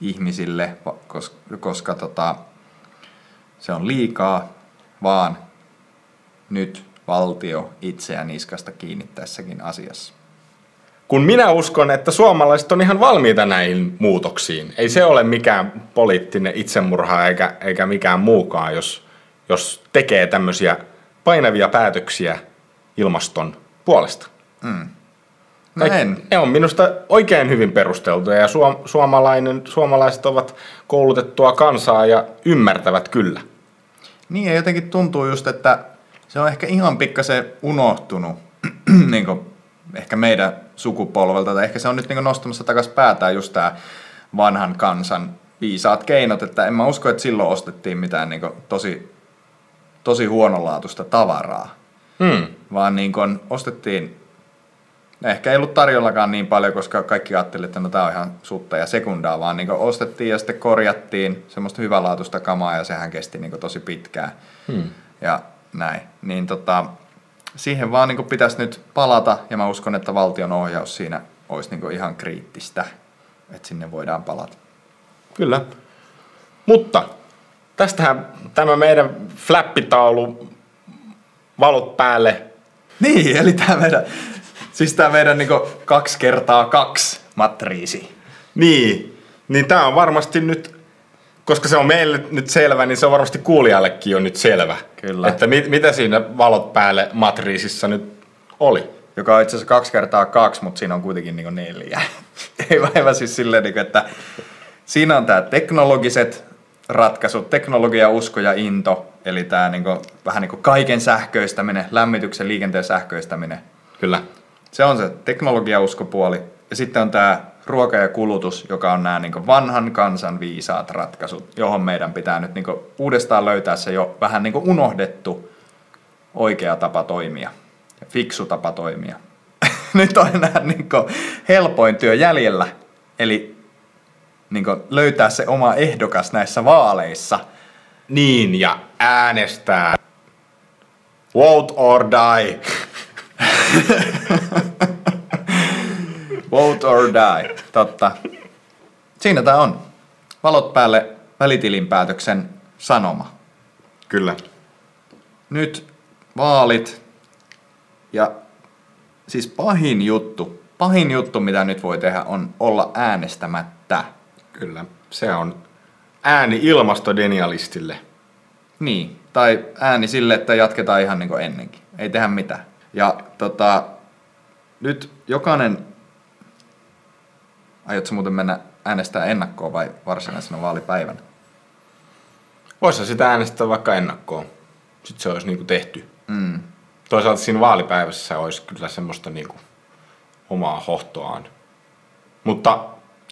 ihmisille, koska, koska tota, se on liikaa, vaan nyt valtio itseään niskasta kiinni tässäkin asiassa. Kun minä uskon, että suomalaiset on ihan valmiita näihin muutoksiin. Ei se ole mikään poliittinen itsemurha eikä, eikä mikään muukaan, jos, jos tekee tämmöisiä painavia päätöksiä ilmaston puolesta. Mm. Näin. Ne on minusta oikein hyvin perusteltuja ja suom- suomalainen, suomalaiset ovat koulutettua kansaa ja ymmärtävät kyllä. Niin ja jotenkin tuntuu just, että se on ehkä ihan pikkasen unohtunut [CLEARS THROAT] niin kuin ehkä meidän sukupolvelta, tai ehkä se on nyt niin nostamassa takaisin päätään just tämä vanhan kansan viisaat keinot, että en mä usko, että silloin ostettiin mitään niin tosi, tosi huonolaatuista tavaraa, hmm. vaan niin ostettiin Ehkä ei ollut tarjollakaan niin paljon, koska kaikki ajattelivat, että no tämä on ihan sutta ja sekundaa, vaan niin ostettiin ja sitten korjattiin semmoista hyvälaatuista kamaa ja sehän kesti niin tosi pitkään. Hmm. Ja näin. Niin tota, siihen vaan niin pitäisi nyt palata ja mä uskon, että valtion ohjaus siinä olisi niin ihan kriittistä, että sinne voidaan palata. Kyllä. Mutta tästähän tämä meidän flappitaulu valot päälle. Niin, eli tämä meidän Siis tämä meidän niinku kaksi kertaa kaksi matriisi. Niin, niin tämä on varmasti nyt, koska se on meille nyt selvä, niin se on varmasti kuulijallekin jo nyt selvä. Kyllä. Että mit, mitä siinä valot päälle matriisissa nyt oli. Joka on itse asiassa kaksi kertaa kaksi, mutta siinä on kuitenkin niinku neljä. [LAUGHS] Ei vaan siis silleen, niinku, että siinä on tämä teknologiset ratkaisut, teknologia, usko ja into, eli tämä niinku, vähän niin kuin kaiken sähköistäminen, lämmityksen, liikenteen sähköistäminen. Kyllä. Se on se teknologiauskopuoli. Ja sitten on tämä ruoka ja kulutus, joka on nämä niin vanhan kansan viisaat ratkaisut, johon meidän pitää nyt niin uudestaan löytää se jo vähän niin unohdettu oikea tapa toimia ja fiksu tapa toimia. [LAUGHS] nyt on enää niin helpoin työ jäljellä, eli niin löytää se oma ehdokas näissä vaaleissa. Niin, ja äänestää. Vote or die. [LAUGHS] Vote or die, totta. Siinä tämä on. Valot päälle välitilinpäätöksen sanoma. Kyllä. Nyt vaalit ja siis pahin juttu, pahin juttu mitä nyt voi tehdä on olla äänestämättä. Kyllä, se on ääni ilmastodenialistille. Niin, tai ääni sille, että jatketaan ihan niin kuin ennenkin. Ei tehdä mitään. Ja tota, nyt jokainen... Aiotko muuten mennä äänestää ennakkoon vai varsinaisena vaalipäivänä? Voisi sitä äänestää vaikka ennakkoon. Sitten se olisi niinku tehty. Mm. Toisaalta siinä vaalipäivässä olisi kyllä semmoista niinku omaa hohtoaan. Mutta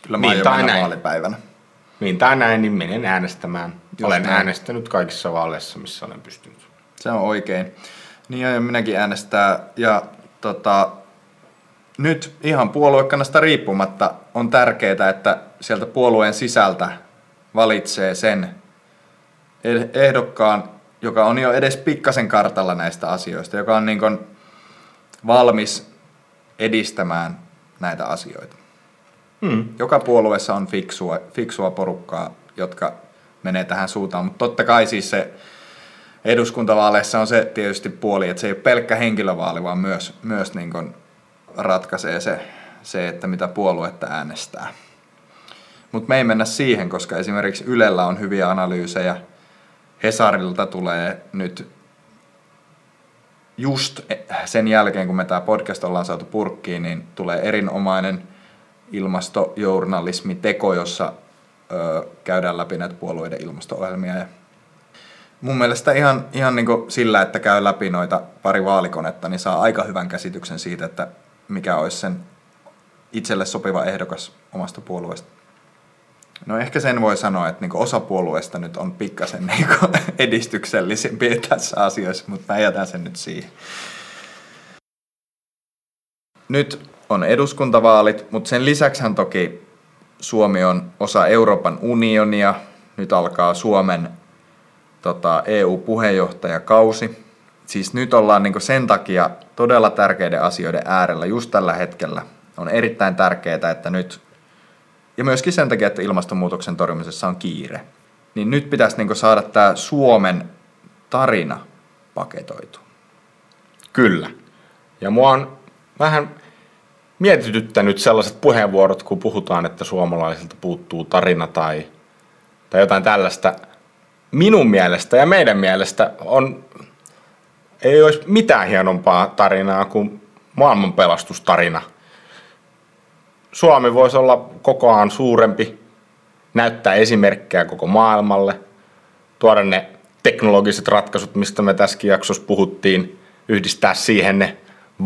Kyllä mä niin tai näin. vaalipäivänä. Niin tai näin, niin menen äänestämään. Just olen näin. äänestänyt kaikissa vaaleissa, missä olen pystynyt. Se on oikein. Niin aion minäkin äänestää. Ja tota, nyt ihan puoluekannasta riippumatta on tärkeää, että sieltä puolueen sisältä valitsee sen ehdokkaan, joka on jo edes pikkasen kartalla näistä asioista, joka on niin kuin valmis edistämään näitä asioita. Hmm. Joka puolueessa on fiksua, fiksua porukkaa, jotka menee tähän suuntaan, mutta totta kai siis se eduskuntavaaleissa on se tietysti puoli, että se ei ole pelkkä henkilövaali, vaan myös, myös niin kuin ratkaisee se, se, että mitä puoluetta äänestää. Mutta me ei mennä siihen, koska esimerkiksi Ylellä on hyviä analyysejä. Hesarilta tulee nyt just sen jälkeen, kun me tämä podcast ollaan saatu purkkiin, niin tulee erinomainen ilmastojournalismiteko, jossa ö, käydään läpi näitä puolueiden ilmasto-ohjelmia. Ja mun mielestä ihan, ihan niin sillä, että käy läpi noita pari vaalikonetta, niin saa aika hyvän käsityksen siitä, että mikä olisi sen itselle sopiva ehdokas omasta puolueesta. No ehkä sen voi sanoa, että niinku osa puolueesta nyt on pikkasen [LAUGHS] niinku edistyksellisempi tässä asiassa, mutta mä jätän sen nyt siihen. Nyt on eduskuntavaalit, mutta sen lisäksihän toki Suomi on osa Euroopan unionia. Nyt alkaa Suomen tota, EU-puheenjohtajakausi. Siis nyt ollaan niinku sen takia todella tärkeiden asioiden äärellä just tällä hetkellä. On erittäin tärkeää, että nyt, ja myöskin sen takia, että ilmastonmuutoksen torjumisessa on kiire, niin nyt pitäisi niinku saada tämä Suomen tarina paketoitu. Kyllä. Ja mua on vähän mietityttänyt sellaiset puheenvuorot, kun puhutaan, että suomalaisilta puuttuu tarina tai, tai jotain tällaista. Minun mielestä ja meidän mielestä on, ei olisi mitään hienompaa tarinaa kuin maailmanpelastustarina. Suomi voisi olla kokoaan suurempi, näyttää esimerkkejä koko maailmalle, tuoda ne teknologiset ratkaisut, mistä me tässäkin jaksossa puhuttiin, yhdistää siihen ne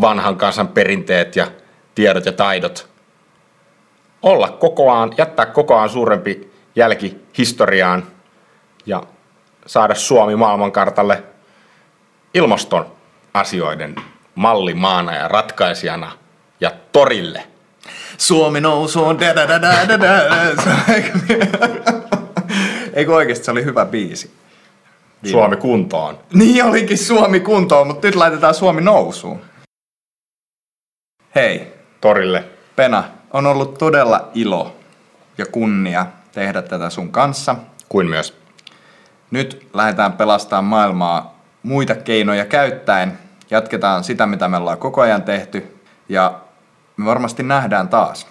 vanhan kansan perinteet ja tiedot ja taidot. Olla kokoaan, jättää kokoaan suurempi jälki historiaan ja saada Suomi maailmankartalle ilmaston asioiden mallimaana ja ratkaisijana ja torille. Suomi nousuu, da da da da da da. Eikö oikeasti se oli hyvä biisi? Suomi kuntoon. Niin olikin Suomi kuntoon, mutta nyt laitetaan Suomi nousuun. Hei, Torille. Pena, on ollut todella ilo ja kunnia tehdä tätä sun kanssa. Kuin myös Nyt lähdetään pelastamaan maailmaa muita keinoja käyttäen. Jatketaan sitä, mitä me ollaan koko ajan tehty. Ja me varmasti nähdään taas.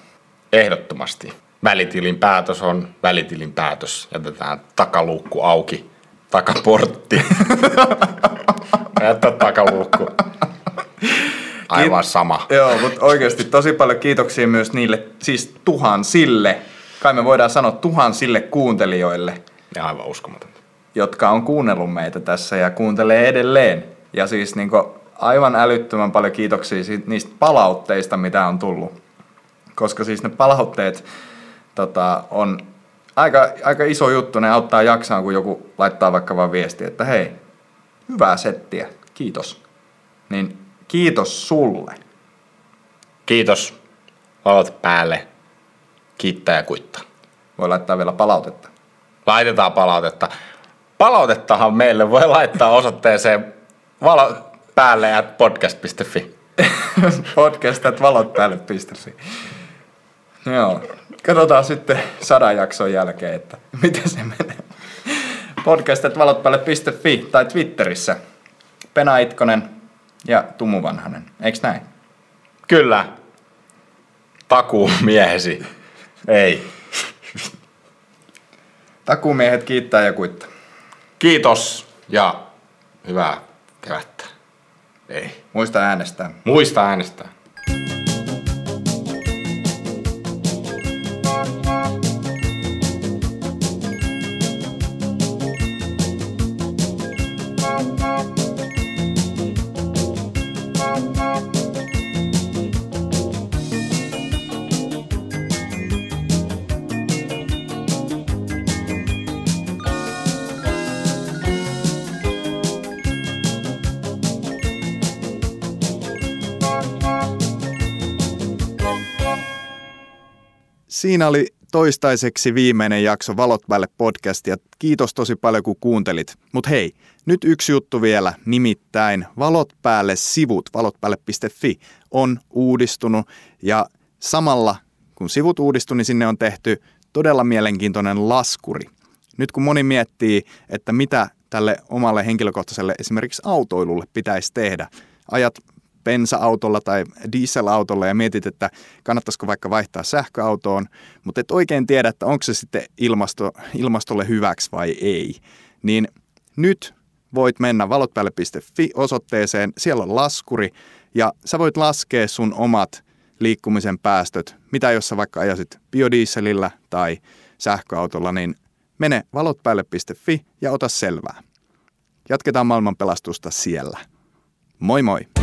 ehdottomasti. Välitilin päätös on välitilin päätös. Jätetään takaluukku auki. Takaportti. [LAUGHS] Jättää takaluukku. Aivan sama. Joo, mutta oikeasti tosi paljon kiitoksia myös niille, siis tuhansille, kai me voidaan sanoa tuhansille kuuntelijoille, Ja aivan uskomatonta. jotka on kuunnellut meitä tässä ja kuuntelee edelleen. Ja siis niin aivan älyttömän paljon kiitoksia niistä palautteista, mitä on tullut. Koska siis ne palautteet tota, on aika, aika iso juttu, ne auttaa jaksaan, kun joku laittaa vaikka vaan viesti, että hei, hyvää settiä, kiitos. Niin kiitos sulle. Kiitos. Valot päälle. Kiittää ja kuittaa. Voi laittaa vielä palautetta. Laitetaan palautetta. Palautettahan meille voi laittaa osoitteeseen valo päälle at podcast.fi. Podcast valot päälle.fi. Joo. Katsotaan sitten sadan jakson jälkeen, että miten se menee. Podcast valotpäälle.fi tai Twitterissä. Pena Itkonen ja Tumu Vanhanen. Eiks näin? Kyllä. Takuu miehesi. Ei. Takumiehet kiittää ja kuittaa. Kiitos ja hyvää kevättä. Ei. Muista äänestää. Muista äänestää. Siinä oli toistaiseksi viimeinen jakso Valot päälle podcast ja kiitos tosi paljon kun kuuntelit. Mutta hei, nyt yksi juttu vielä, nimittäin Valot päälle sivut, valotpäälle.fi on uudistunut ja samalla kun sivut uudistui, niin sinne on tehty todella mielenkiintoinen laskuri. Nyt kun moni miettii, että mitä tälle omalle henkilökohtaiselle esimerkiksi autoilulle pitäisi tehdä, ajat bensa-autolla tai dieselautolla ja mietit, että kannattaisiko vaikka vaihtaa sähköautoon, mutta et oikein tiedä, että onko se sitten ilmasto, ilmastolle hyväksi vai ei, niin nyt voit mennä valotpäälle.fi osoitteeseen, siellä on laskuri ja sä voit laskea sun omat liikkumisen päästöt, mitä jos sä vaikka ajasit biodieselillä tai sähköautolla, niin mene valotpäälle.fi ja ota selvää. Jatketaan maailman pelastusta siellä. Moi moi!